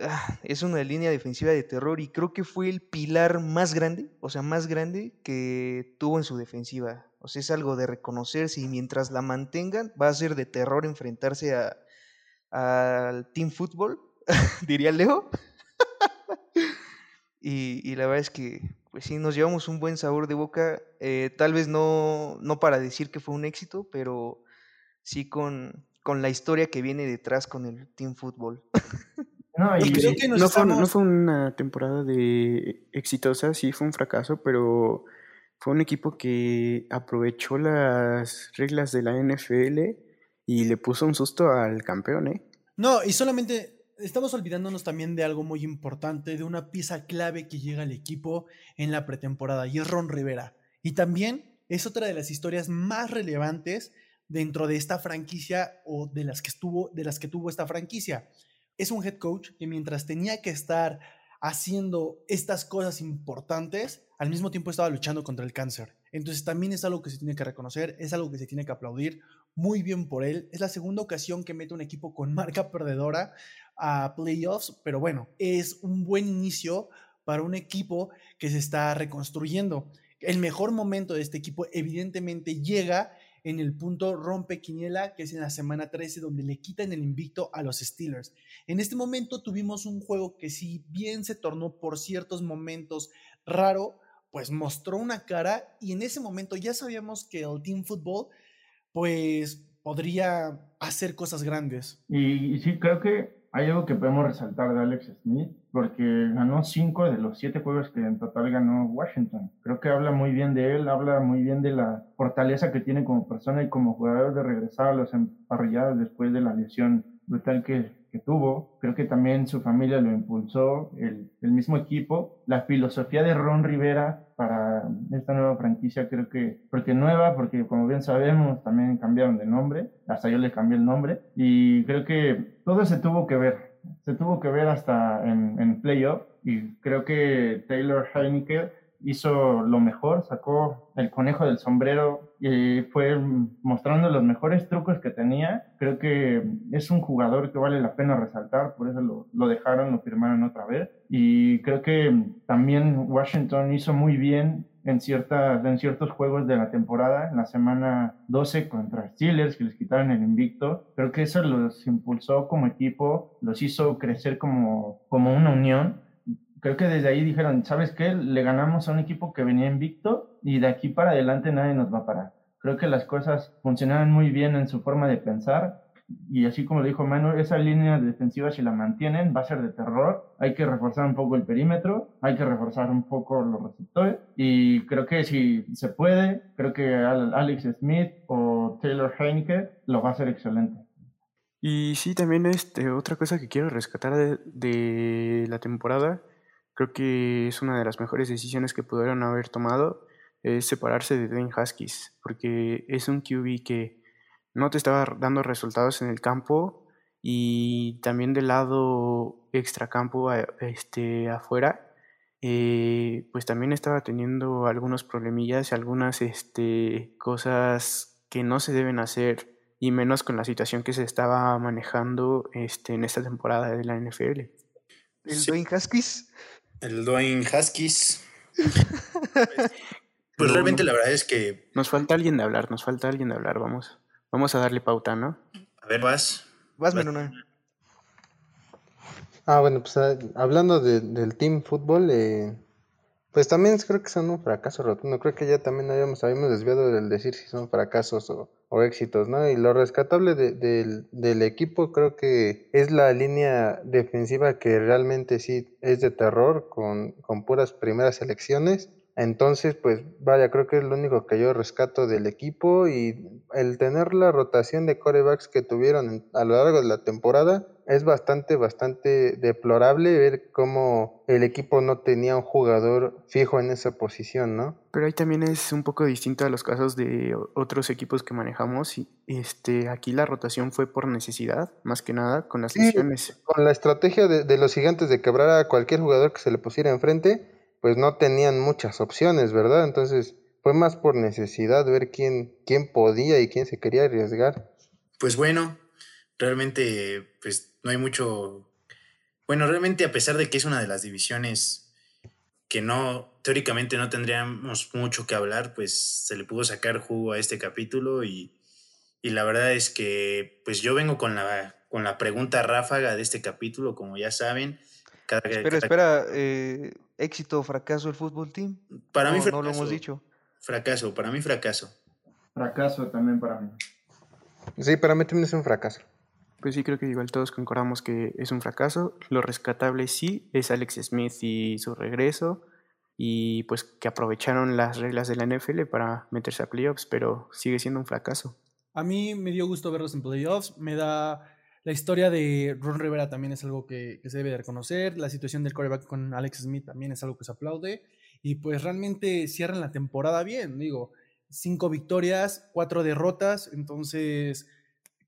Speaker 3: ah, es una línea defensiva de terror y creo que fue el pilar más grande, o sea, más grande que tuvo en su defensiva. O sea, es algo de reconocerse y mientras la mantengan va a ser de terror enfrentarse a, al team football, diría Leo. y la verdad es que pues sí, nos llevamos un buen sabor de boca, eh, tal vez no, no para decir que fue un éxito, pero sí con, con la historia que viene detrás con el Team Football.
Speaker 4: No, y creo que no, fue, no fue una temporada de exitosa, sí fue un fracaso, pero fue un equipo que aprovechó las reglas de la NFL y le puso un susto al campeón, ¿eh?
Speaker 1: No, y solamente estamos olvidándonos también de algo muy importante, de una pieza clave que llega al equipo en la pretemporada, y es Ron Rivera. Y también es otra de las historias más relevantes dentro de esta franquicia o de las que estuvo, de las que tuvo esta franquicia. Es un head coach que mientras tenía que estar haciendo estas cosas importantes, al mismo tiempo estaba luchando contra el cáncer. Entonces también es algo que se tiene que reconocer, es algo que se tiene que aplaudir. Muy bien por él. Es la segunda ocasión que mete un equipo con marca perdedora a playoffs, pero bueno, es un buen inicio para un equipo que se está reconstruyendo. El mejor momento de este equipo evidentemente llega en el punto rompe quiniela, que es en la semana 13, donde le quitan el invicto a los Steelers. En este momento tuvimos un juego que si bien se tornó por ciertos momentos raro, pues mostró una cara y en ese momento ya sabíamos que el Team Football pues podría hacer cosas grandes.
Speaker 2: Y, sí, creo que hay algo que podemos resaltar de Alex Smith, porque ganó cinco de los siete juegos que en total ganó Washington. Creo que habla muy bien de él, habla muy bien de la fortaleza que tiene como persona y como jugador de regresar a los emparrillados después de la lesión brutal que, que tuvo. Creo que también su familia lo impulsó, el, mismo equipo. La filosofía de Ron Rivera para esta nueva franquicia, creo que, porque nueva, porque como bien sabemos, también cambiaron de nombre, hasta yo le cambié el nombre, y creo que todo se tuvo que ver, se tuvo que ver hasta en, en playoff, y creo que Taylor Heineke hizo lo mejor, sacó el conejo del sombrero y fue mostrando los mejores trucos que tenía. Creo que es un jugador que vale la pena resaltar, por eso lo, lo dejaron, lo firmaron otra vez. Y creo que también Washington hizo muy bien en, ciertas, en ciertos juegos de la temporada, en la semana 12 contra Steelers, que les quitaron el invicto. Creo que eso los impulsó como equipo, los hizo crecer como, como una unión creo que desde ahí dijeron, ¿sabes qué? Le ganamos a un equipo que venía invicto y de aquí para adelante nadie nos va a parar. Creo que las cosas funcionaron muy bien en su forma de pensar y así como lo dijo Manu, esa línea defensiva si la mantienen va a ser de terror. Hay que reforzar un poco el perímetro, hay que reforzar un poco los receptores y creo que si se puede, creo que Alex Smith o Taylor Heineke lo va a hacer excelente.
Speaker 4: Y sí, también este, otra cosa que quiero rescatar de, de la temporada Creo que es una de las mejores decisiones que pudieron haber tomado, es separarse de Dwayne Haskins, porque es un QB que no te estaba dando resultados en el campo y también del lado extracampo este, afuera, eh, pues también estaba teniendo algunos problemillas, algunas este, cosas que no se deben hacer y menos con la situación que se estaba manejando este, en esta temporada de la NFL.
Speaker 3: ¿El Dwayne Haskins?
Speaker 6: El Dwayne Haskins. pues realmente la verdad es que...
Speaker 4: Nos falta alguien de hablar, nos falta alguien de hablar, vamos. Vamos a darle pauta, ¿no?
Speaker 6: A ver, vas.
Speaker 3: Vas, Menona.
Speaker 5: Ah, bueno, pues ah, hablando del team fútbol, eh, pues también creo que son un fracaso rotundo. Creo que ya también habíamos, habíamos desviado del decir si son fracasos o, éxitos, ¿no? Y lo rescatable del equipo creo que es la línea defensiva que realmente sí es de terror con, con puras primeras selecciones entonces, pues vaya, creo que es lo único que yo rescato del equipo y el tener la rotación de corebacks que tuvieron a lo largo de la temporada es bastante, bastante deplorable ver cómo el equipo no tenía un jugador fijo en esa posición, ¿no?
Speaker 4: Pero ahí también es un poco distinto a los casos de otros equipos que manejamos y este aquí la rotación fue por necesidad, más que nada, con las lesiones.
Speaker 5: Con la estrategia de, de los gigantes de quebrar a cualquier jugador que se le pusiera enfrente, pues no tenían muchas opciones, ¿verdad? Entonces fue más por necesidad ver quién, quién podía y quién se quería arriesgar.
Speaker 6: Pues bueno, realmente pues no hay mucho... Bueno, realmente a pesar de que es una de las divisiones que no, teóricamente no tendríamos mucho que hablar, pues se le pudo sacar jugo a este capítulo y, y la verdad es que pues yo vengo con la, con la pregunta ráfaga de este capítulo, como ya saben.
Speaker 3: Pero espera, eh, éxito o fracaso el fútbol team.
Speaker 6: Para mí fracaso.
Speaker 3: No lo hemos dicho.
Speaker 6: Fracaso, para mí fracaso.
Speaker 2: Fracaso también para mí.
Speaker 5: Sí, para mí también es un fracaso.
Speaker 4: Pues sí, creo que igual todos concordamos que es un fracaso. Lo rescatable sí es Alex Smith y su regreso. Y pues que aprovecharon las reglas de la NFL para meterse a playoffs, pero sigue siendo un fracaso.
Speaker 1: A mí me dio gusto verlos en playoffs. Me da la historia de Ron Rivera también es algo que, se debe de reconocer. La situación del coreback con Alex Smith también es algo que se aplaude. Y pues realmente cierran la temporada bien. Digo, cinco victorias, cuatro derrotas. Entonces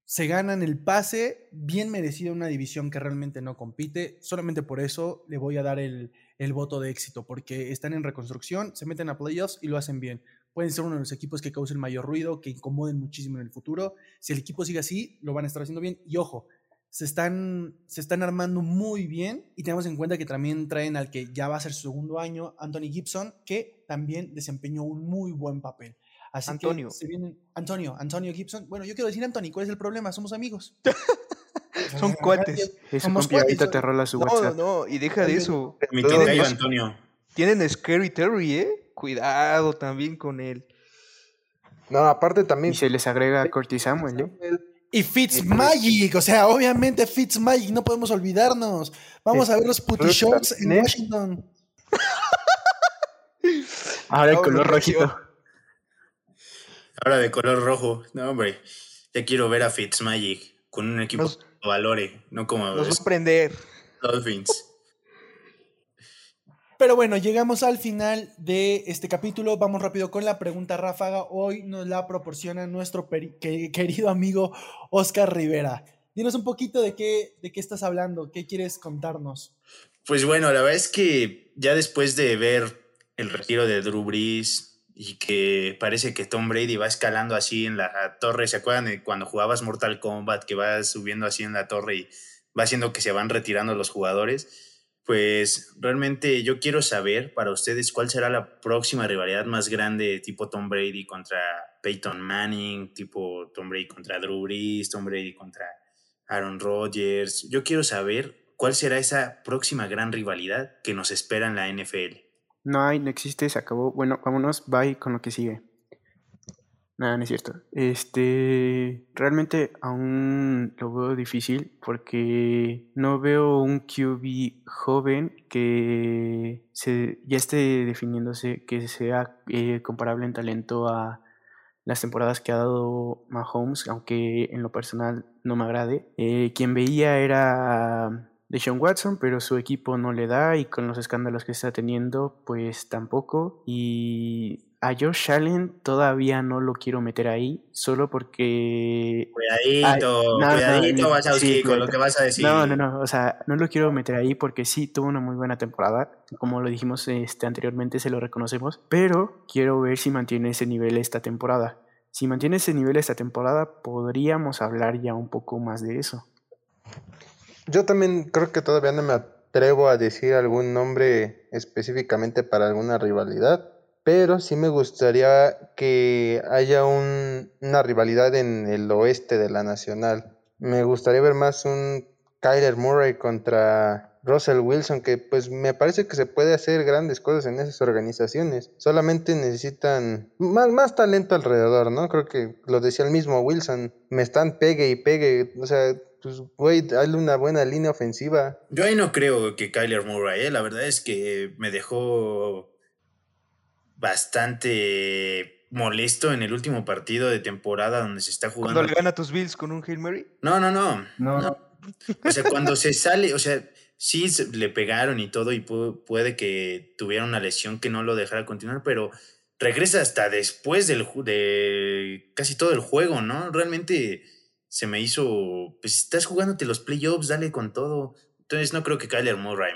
Speaker 1: se ganan el pase. Bien merecido una división que realmente no compite. Solamente por eso le voy a dar el, el voto de éxito. Porque están en reconstrucción, se meten a playoffs y lo hacen bien pueden ser uno de los equipos que causen mayor ruido, que incomoden muchísimo en el futuro. Si el equipo sigue así, lo van a estar haciendo bien. Y ojo, se están, se están armando muy bien y tenemos en cuenta que también traen al que ya va a ser su segundo año, Anthony Gibson, que también desempeñó un muy buen papel. Así
Speaker 3: Antonio.
Speaker 1: Que se vienen, Antonio, Antonio Gibson. Bueno, yo quiero decir Anthony, ¿cuál es el problema? Somos amigos.
Speaker 3: Son cuates.
Speaker 4: Somos cuates. te rola su
Speaker 3: no, no, y deja de eso.
Speaker 6: Antonio.
Speaker 3: Tienen Scary Terry, ¿eh? Cuidado también con él.
Speaker 5: No, aparte también.
Speaker 4: Y se les agrega Curtis Samuel, ¿eh?
Speaker 1: Y Fitzmagic, o sea, obviamente Fitzmagic, no podemos olvidarnos. Vamos a ver los putty shots en Washington.
Speaker 4: Ahora de color rojito.
Speaker 6: Ahora de color rojo. No, hombre. Ya quiero ver a Fitzmagic con un equipo valore, no como.
Speaker 3: Nos va a prender.
Speaker 6: Dolphins.
Speaker 1: Pero bueno, llegamos al final de este capítulo. Vamos rápido con la pregunta ráfaga. Hoy nos la proporciona nuestro querido amigo Oscar Rivera. Dinos un poquito de qué, de qué estás hablando, qué quieres contarnos.
Speaker 6: Pues bueno, la verdad es que ya después de ver el retiro de Drew Brees y que parece que Tom Brady va escalando así en la torre, ¿se acuerdan de cuando jugabas Mortal Kombat que va subiendo así en la torre y va haciendo que se van retirando los jugadores? Pues realmente yo quiero saber para ustedes cuál será la próxima rivalidad más grande tipo Tom Brady contra Peyton Manning, tipo Tom Brady contra Drew Brees, Tom Brady contra Aaron Rodgers. Yo quiero saber cuál será esa próxima gran rivalidad que nos espera en la NFL.
Speaker 4: No hay, no existe, se acabó. Bueno, vámonos, bye con lo que sigue. Nada, no es cierto. Este, realmente aún lo veo difícil porque no veo un QB joven que se, ya esté definiéndose, que sea eh, comparable en talento a las temporadas que ha dado Mahomes, aunque en lo personal no me agrade. Eh, quien veía era de Watson, pero su equipo no le da y con los escándalos que está teniendo, pues tampoco. Y a Josh Allen todavía no lo quiero meter ahí, solo porque...
Speaker 6: Cuidadito, cuidadito, vas a con lo que vas a decir.
Speaker 4: No, no, no, o sea, no lo quiero meter ahí porque sí tuvo una muy buena temporada, como lo dijimos este, anteriormente, se lo reconocemos, pero quiero ver si mantiene ese nivel esta temporada. Si mantiene ese nivel esta temporada, podríamos hablar ya un poco más de eso.
Speaker 5: Yo también creo que todavía no me atrevo a decir algún nombre específicamente para alguna rivalidad pero sí me gustaría que haya una rivalidad en el oeste de la nacional. Me gustaría ver más un Kyler Murray contra Russell Wilson, que pues me parece que se puede hacer grandes cosas en esas organizaciones. Solamente necesitan más, más talento alrededor, ¿no? Creo que lo decía el mismo Wilson, me están pegue y pegue, o sea, pues, güey, dale una buena línea ofensiva.
Speaker 6: Yo ahí no creo que Kyler Murray, ¿eh? la verdad es que me dejó bastante molesto en el último partido de temporada donde se está jugando.
Speaker 3: ¿Cuando le gana a tus Bills con un Hail Mary?
Speaker 6: No, no, no. no. O sea, cuando se sale, o sea, sí le pegaron y todo y puede que tuviera una lesión que no lo dejara continuar, pero regresa hasta después del, de casi todo el juego, ¿no? Realmente se me hizo, pues estás jugándote los playoffs, dale con todo. Entonces no creo que Kyler Murray,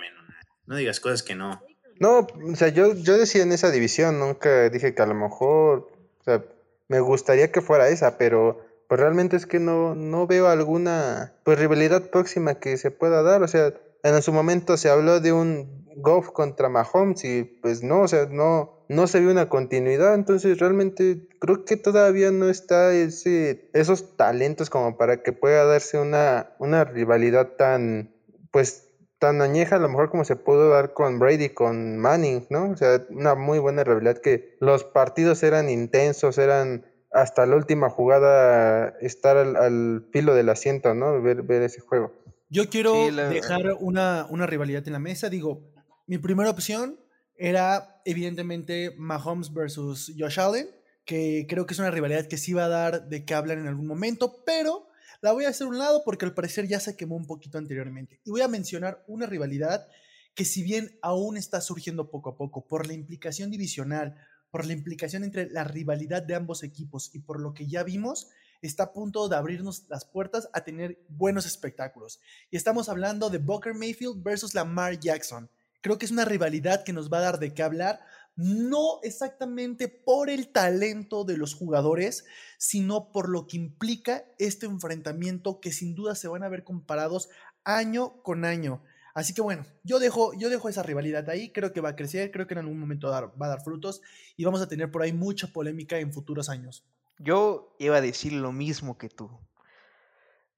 Speaker 6: no digas cosas que no.
Speaker 5: No, o sea, yo, yo decía en esa división, nunca dije que a lo mejor, o sea, me gustaría que fuera esa, pero pues realmente es que no, no veo alguna pues rivalidad próxima que se pueda dar, o sea, en su momento se habló de un Goff contra Mahomes y pues no, o sea, no, no se vio una continuidad, entonces realmente creo que todavía no está ese, esos talentos como para que pueda darse una, una rivalidad tan, pues tan añeja a lo mejor como se pudo dar con Brady, con Manning, ¿no? O sea, una muy buena realidad que los partidos eran intensos, eran hasta la última jugada estar al, filo del asiento, ¿no? Ver, ver ese juego.
Speaker 1: Yo quiero dejar una, una rivalidad en la mesa. Digo, mi primera opción era evidentemente Mahomes versus Josh Allen, que creo que es una rivalidad que sí va a dar de qué hablar en algún momento, pero la voy a hacer un lado porque al parecer ya se quemó un poquito anteriormente. Y voy a mencionar una rivalidad que si bien aún está surgiendo poco a poco por la implicación divisional, por la implicación entre la rivalidad de ambos equipos y por lo que ya vimos, está a punto de abrirnos las puertas a tener buenos espectáculos. Y estamos hablando de Booker Mayfield versus Lamar Jackson. Creo que es una rivalidad que nos va a dar de qué hablar no exactamente por el talento de los jugadores, sino por lo que implica este enfrentamiento que sin duda se van a ver comparados año con año. Así que bueno, yo dejo, yo dejo esa rivalidad ahí, creo que va a crecer, creo que en algún momento va a dar frutos y vamos a tener por ahí mucha polémica en futuros años.
Speaker 3: Yo iba a decir lo mismo que tú.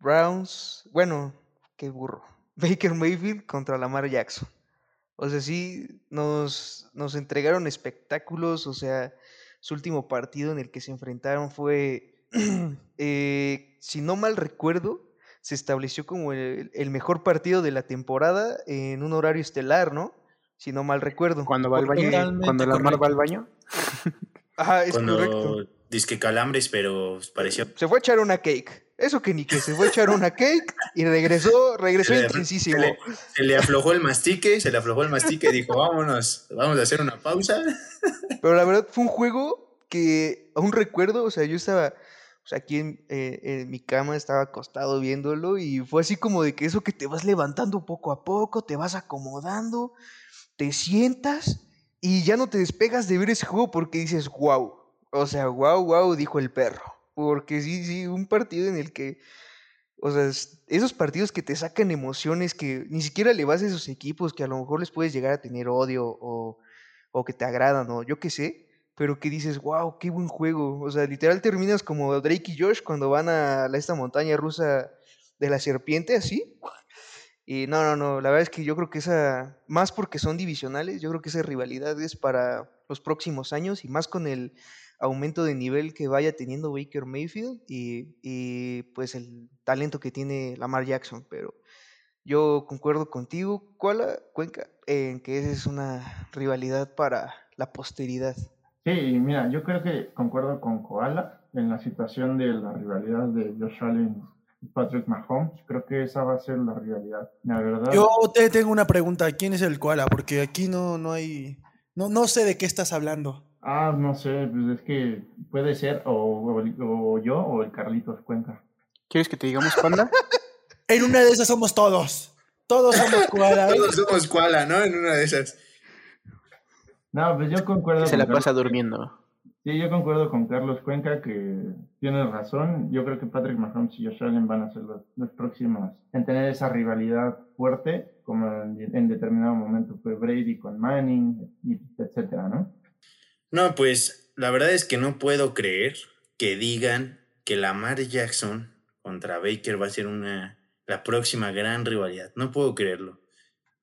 Speaker 3: Browns, bueno, qué burro. Baker Mayfield contra Lamar Jackson. O sea, sí, nos, nos entregaron espectáculos, o sea, su último partido en el que se enfrentaron fue, eh, si no mal recuerdo, se estableció como el, mejor partido de la temporada en un horario estelar, ¿no? Si no mal recuerdo.
Speaker 4: Cuando va al baño, cuando la mar va al baño.
Speaker 3: Ajá, es correcto.
Speaker 6: Disque calambres, pero pareció.
Speaker 3: Se fue a echar una cake. Eso que ni que se fue a echar una cake y regresó, regresó intensísimo.
Speaker 6: Se le, aflojó el mastique, se le aflojó el mastique y dijo, vámonos, vamos a hacer una pausa.
Speaker 3: Pero la verdad fue un juego que aún recuerdo, o sea, yo estaba aquí en, eh, en, mi cama, estaba acostado viéndolo y fue así como de que eso que te vas levantando poco a poco, te vas acomodando, te sientas y ya no te despegas de ver ese juego porque dices, wow, o sea, wow, wow, dijo el perro. Porque sí, sí, un partido en el que, o sea, esos partidos que te sacan emociones que ni siquiera le vas a esos equipos que a lo mejor les puedes llegar a tener odio o, o que te agradan o yo qué sé, pero que dices, wow, qué buen juego. O sea, literal terminas como Drake y Josh cuando van a esta montaña rusa de la serpiente, así. Y no, no, no, la verdad es que yo creo que esa, más porque son divisionales, yo creo que esa rivalidad es para los próximos años y más con el aumento de nivel que vaya teniendo Baker Mayfield y, pues el talento que tiene Lamar Jackson. Pero yo concuerdo contigo, Kuala, Cuenca, en que esa es una rivalidad para la posteridad.
Speaker 2: Sí, mira, yo creo que concuerdo con Koala en la situación de la rivalidad de Josh Allen Patrick Mahomes. Creo que esa va a ser la realidad. La verdad.
Speaker 1: Yo te tengo una pregunta. ¿Quién es el koala? Porque aquí no, no hay. No, no sé de qué estás hablando.
Speaker 2: Ah, no sé, pues es que puede ser o, o- o yo o el Carlitos Cuenca.
Speaker 4: ¿Quieres que te digamos panda?
Speaker 1: En una de esas somos todos. Todos somos koala. ¿eh?
Speaker 6: Todos somos koala, ¿no? En una de esas.
Speaker 2: No, pues yo concuerdo
Speaker 4: Se
Speaker 2: con
Speaker 4: la
Speaker 2: Carlos-
Speaker 4: pasa durmiendo.
Speaker 2: Sí, yo concuerdo con Carlos Cuenca que tiene razón. Yo creo que Patrick Mahomes y Josh Allen van a ser los, los próximos en tener esa rivalidad fuerte, como en, en determinado momento fue Brady con Manning, y etcétera, ¿no?
Speaker 6: No, pues la verdad es que no puedo creer que digan que Lamar Jackson contra Baker va a ser una la próxima gran rivalidad. No puedo creerlo.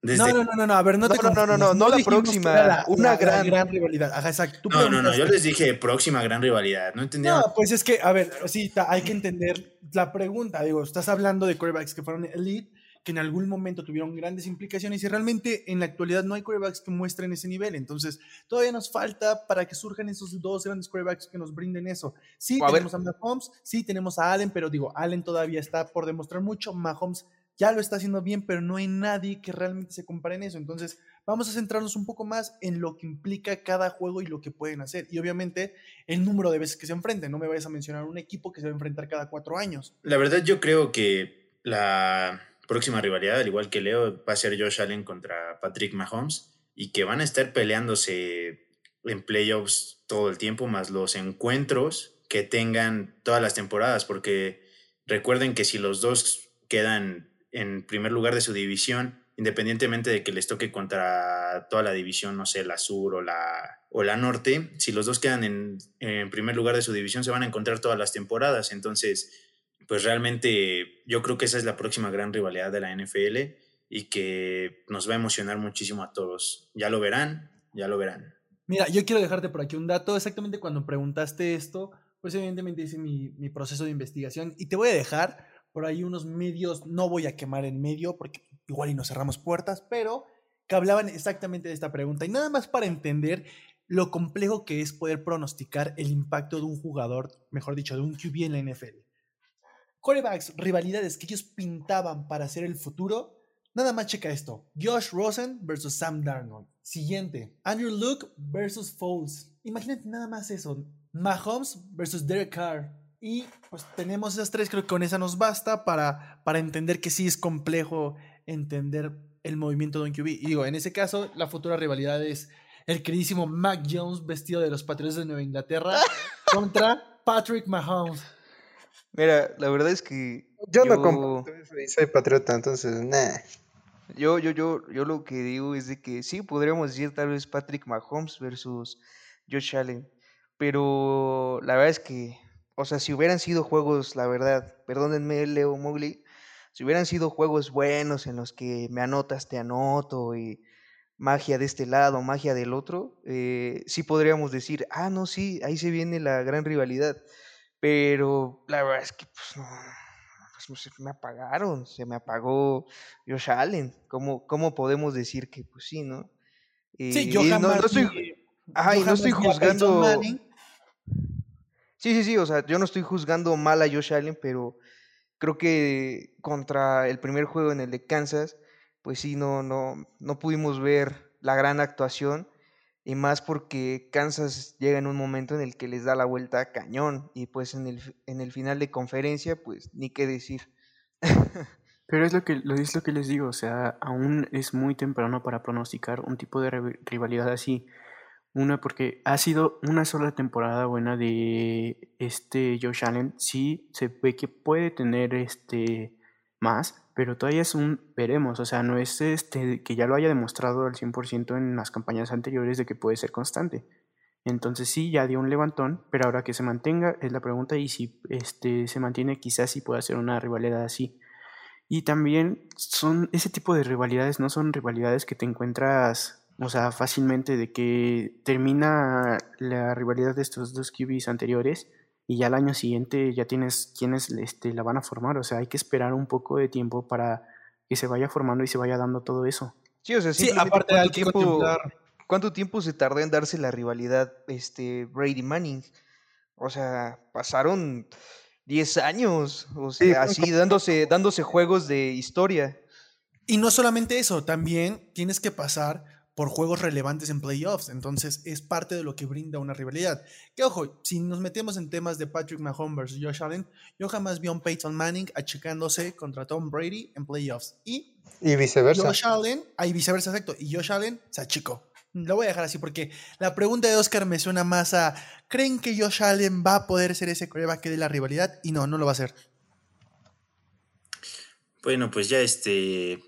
Speaker 6: Desde-
Speaker 1: No, no, no, no, no, a ver, no te
Speaker 3: No, no, no, no, no, no la próxima,
Speaker 1: la-
Speaker 3: una
Speaker 1: la- la
Speaker 3: gran.
Speaker 1: rivalidad. Ajá, exacto. Tú
Speaker 6: no, no, no, yo les dije próxima gran rivalidad. No entendieron.
Speaker 1: No, pues es que, a ver, sí, ta- hay que entender la pregunta. Digo, estás hablando de quarterbacks que fueron elite, que en algún momento tuvieron grandes implicaciones y realmente en la actualidad no hay quarterbacks que muestren ese nivel. Entonces, todavía nos falta para que surjan esos dos grandes quarterbacks que nos brinden eso. Sí,
Speaker 3: A ver.
Speaker 1: tenemos a Mahomes, sí, tenemos a Allen, pero digo, Allen todavía está por demostrar mucho. Mahomes ya lo está haciendo bien, pero no hay nadie que realmente se compare en eso. Entonces, vamos a centrarnos un poco más en lo que implica cada juego y lo que pueden hacer. Y obviamente, el número de veces que se enfrenten. No me vayas a mencionar un equipo que se va a enfrentar cada cuatro años.
Speaker 6: La verdad, yo creo que la próxima rivalidad, al igual que Leo, va a ser Josh Allen contra Patrick Mahomes y que van a estar peleándose en playoffs todo el tiempo, más los encuentros que tengan todas las temporadas, porque recuerden que si los dos quedan en primer lugar de su división, independientemente de que les toque contra toda la división, no sé, la sur o la, o la norte, si los dos quedan en, en primer lugar de su división, se van a encontrar todas las temporadas. Entonces, pues realmente yo creo que esa es la próxima gran rivalidad de la NFL y que nos va a emocionar muchísimo a todos. Ya lo verán, ya lo verán.
Speaker 1: Mira, yo quiero dejarte por aquí un dato. Exactamente cuando preguntaste esto, pues evidentemente hice mi, mi proceso de investigación y te voy a dejar por ahí unos medios, no voy a quemar en medio porque igual y nos cerramos puertas, pero que hablaban exactamente de esta pregunta. Y nada más para entender lo complejo que es poder pronosticar el impacto de un jugador, mejor dicho, de un QB en la NFL. Corebacks, rivalidades que ellos pintaban para hacer el futuro. Nada más checa esto. Josh Rosen versus Sam Darnold. Siguiente. Andrew Luke versus Foles. Imagínate nada más eso. Mahomes versus Derek Carr. Y pues tenemos esas tres, creo que con esa nos basta para, para entender que sí es complejo entender el movimiento de un QB. Y digo, en ese caso, la futura rivalidad es el queridísimo Mac Jones vestido de los Patriotas de Nueva Inglaterra contra Patrick Mahomes.
Speaker 3: Mira, la verdad es que.
Speaker 5: Yo no comparto eso y soy patriota, entonces, nah.
Speaker 3: Yo, yo, yo, yo lo que digo es de que sí, podríamos decir tal vez Patrick Mahomes versus Josh Allen. Pero la verdad es que, o sea, si hubieran sido juegos, la verdad, perdónenme, Leo Mowgli, si hubieran sido juegos buenos en los que me anotas, te anoto y magia de este lado, magia del otro, eh, sí podríamos decir, ah, no, sí, ahí se viene la gran rivalidad. Pero la verdad es que, pues no, pues, se me apagaron, se me apagó Josh Allen. ¿Cómo, cómo podemos decir que, pues sí, no?
Speaker 1: Sí,
Speaker 3: Y
Speaker 1: yo
Speaker 3: no-
Speaker 1: jamás
Speaker 3: no estoy- Ajá,
Speaker 1: yo
Speaker 3: no estoy juzgando. Sí, sí, sí, o sea, yo no estoy juzgando mal a Josh Allen, pero creo que contra el primer juego en el de Kansas, pues sí, no, no, no pudimos ver la gran actuación, y más porque Kansas llega en un momento en el que les da la vuelta a cañón, y pues en el, en el final de conferencia, pues ni qué decir.
Speaker 4: Pero es lo que, es lo que les digo, o sea, aún es muy temprano para pronosticar un tipo de rival- rivalidad así. Una, porque ha sido una sola temporada buena de este Josh Allen. Sí, se ve que puede tener este más, pero todavía es un veremos. O sea, no es este que ya lo haya demostrado al 100% en las campañas anteriores de que puede ser constante. Entonces sí, ya dio un levantón, pero ahora que se mantenga es la pregunta y si este se mantiene quizás sí pueda ser una rivalidad así. Y también son ese tipo de rivalidades, no son rivalidades que te encuentras, o sea, fácilmente de que termina la rivalidad de estos dos QBs anteriores y ya al año siguiente ya tienes quienes este, la van a formar. O sea, hay que esperar un poco de tiempo para que se vaya formando y se vaya dando todo eso.
Speaker 3: Sí, o sea,
Speaker 1: Sí, aparte
Speaker 3: cuánto tiempo,
Speaker 1: contemplar.
Speaker 3: ¿Cuánto tiempo se tardó en darse la rivalidad este, Brady Manning? O sea, pasaron 10 años, o sea, así dándose, dándose juegos de historia.
Speaker 1: Y no solamente eso, también tienes que pasar por juegos relevantes en playoffs. Entonces es parte de lo que brinda una rivalidad. Que ojo, si nos metemos en temas de Patrick Mahomes versus Josh Allen, yo jamás vi a un Peyton Manning achicándose contra Tom Brady en playoffs. Y,
Speaker 5: y viceversa.
Speaker 1: Josh Allen, ahí viceversa, exacto. Y Josh Allen se achicó. Lo voy a dejar así porque la pregunta de Oscar me suena más a ¿creen que Josh Allen va a poder ser ese coreback de la rivalidad? Y no, no lo va a ser.
Speaker 6: Bueno, pues ya este.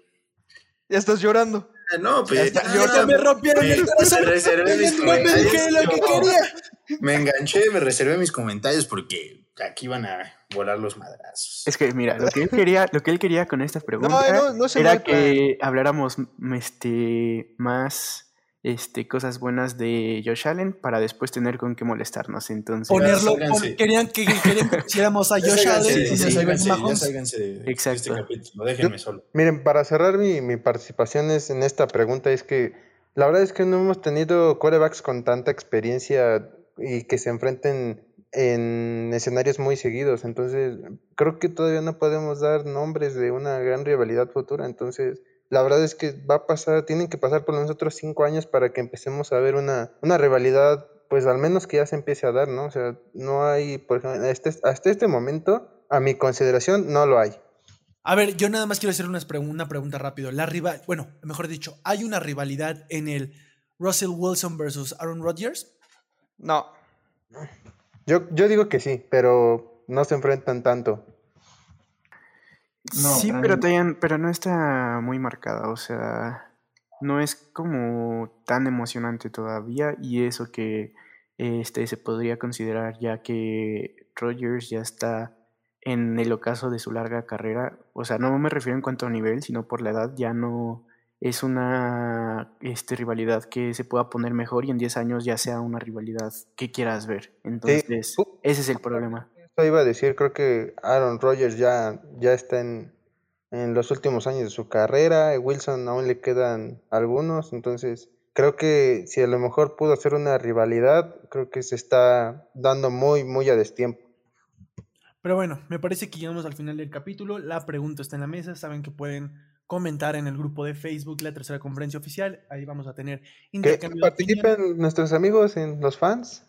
Speaker 3: Ya estás llorando.
Speaker 6: No, pues.
Speaker 1: Ya, me rompieron el corazón.
Speaker 6: Me reservé mis
Speaker 1: No me dije lo que quería.
Speaker 6: Me enganché, me reservé mis comentarios porque aquí van a volar los madrazos.
Speaker 4: Es que, mira, lo que él quería, lo que él quería con esta pregunta
Speaker 3: No, no, no
Speaker 4: era que habláramos este, más este, cosas buenas de Josh Allen para después tener con qué molestarnos. Entonces,
Speaker 1: Ponerlo, pon- querían que, querían que pusiéramos a Josh Allen
Speaker 6: de-
Speaker 4: Exacto.
Speaker 6: este capítulo. Déjenme solo.
Speaker 5: Miren, para cerrar mi, mi participación es- en esta pregunta es que la verdad es que no hemos tenido quarterbacks con tanta experiencia y que se enfrenten en escenarios muy seguidos. Entonces, creo que todavía no podemos dar nombres de una gran rivalidad futura. Entonces, la verdad es que va a pasar, tienen que pasar por lo menos otros cinco años para que empecemos a ver una, una rivalidad, pues al menos que ya se empiece a dar, ¿no? O sea, no hay, por ejemplo, este- hasta este momento, a mi consideración, no lo hay.
Speaker 1: A ver, yo nada más quiero hacer unas pregu- una pregunta rápido. La rival, bueno, mejor dicho, ¿hay una rivalidad en el Russell Wilson versus Aaron Rodgers?
Speaker 3: No.
Speaker 5: Yo, yo digo que sí, pero no se enfrentan tanto.
Speaker 2: No,
Speaker 4: sí, pero,
Speaker 2: mí-
Speaker 4: todavía- pero no está muy marcada, o sea, no es como tan emocionante todavía y eso que este se podría considerar ya que Rogers ya está en el ocaso de su larga carrera, o sea, no me refiero en cuanto a nivel, sino por la edad, ya no es una este, rivalidad que se pueda poner mejor y en 10 años ya sea una rivalidad que quieras ver. Entonces,
Speaker 5: Uh,
Speaker 4: ese es el problema.
Speaker 5: Iba a decir, creo que Aaron Rodgers ya, ya está en, en los últimos años de su carrera, Wilson aún le quedan algunos, entonces creo que si a lo mejor pudo hacer una rivalidad, creo que se está dando muy, muy a destiempo.
Speaker 1: Pero bueno, me parece que llegamos al final del capítulo. La pregunta está en la mesa. Saben que pueden comentar en el grupo de Facebook la tercera conferencia oficial. Ahí vamos a tener
Speaker 5: Que participen nuestros amigos, en los fans.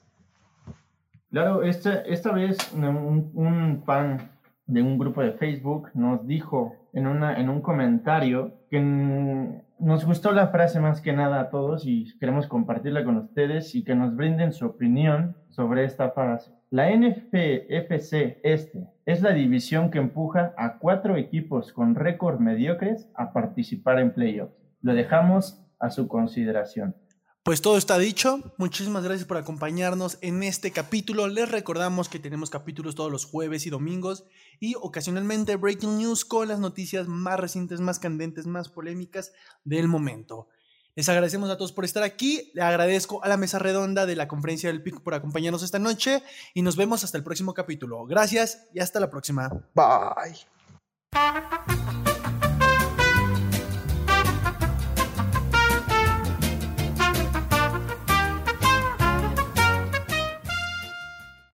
Speaker 2: Claro, esta, esta vez un, un fan de un grupo de Facebook nos dijo en, una, en un comentario que nos gustó la frase más que nada a todos y queremos compartirla con ustedes y que nos brinden su opinión sobre esta frase. La NFFC Este es la división que empuja a cuatro equipos con récord mediocres a participar en playoffs. Lo dejamos a su consideración.
Speaker 1: Pues todo está dicho. Muchísimas gracias por acompañarnos en este capítulo. Les recordamos que tenemos capítulos todos los jueves y domingos y ocasionalmente breaking news con las noticias más recientes, más candentes, más polémicas del momento. Les agradecemos a todos por estar aquí. Le agradezco a la mesa redonda de la conferencia del PIC por acompañarnos esta noche y nos vemos hasta el próximo capítulo. Gracias y hasta la próxima.
Speaker 5: Bye.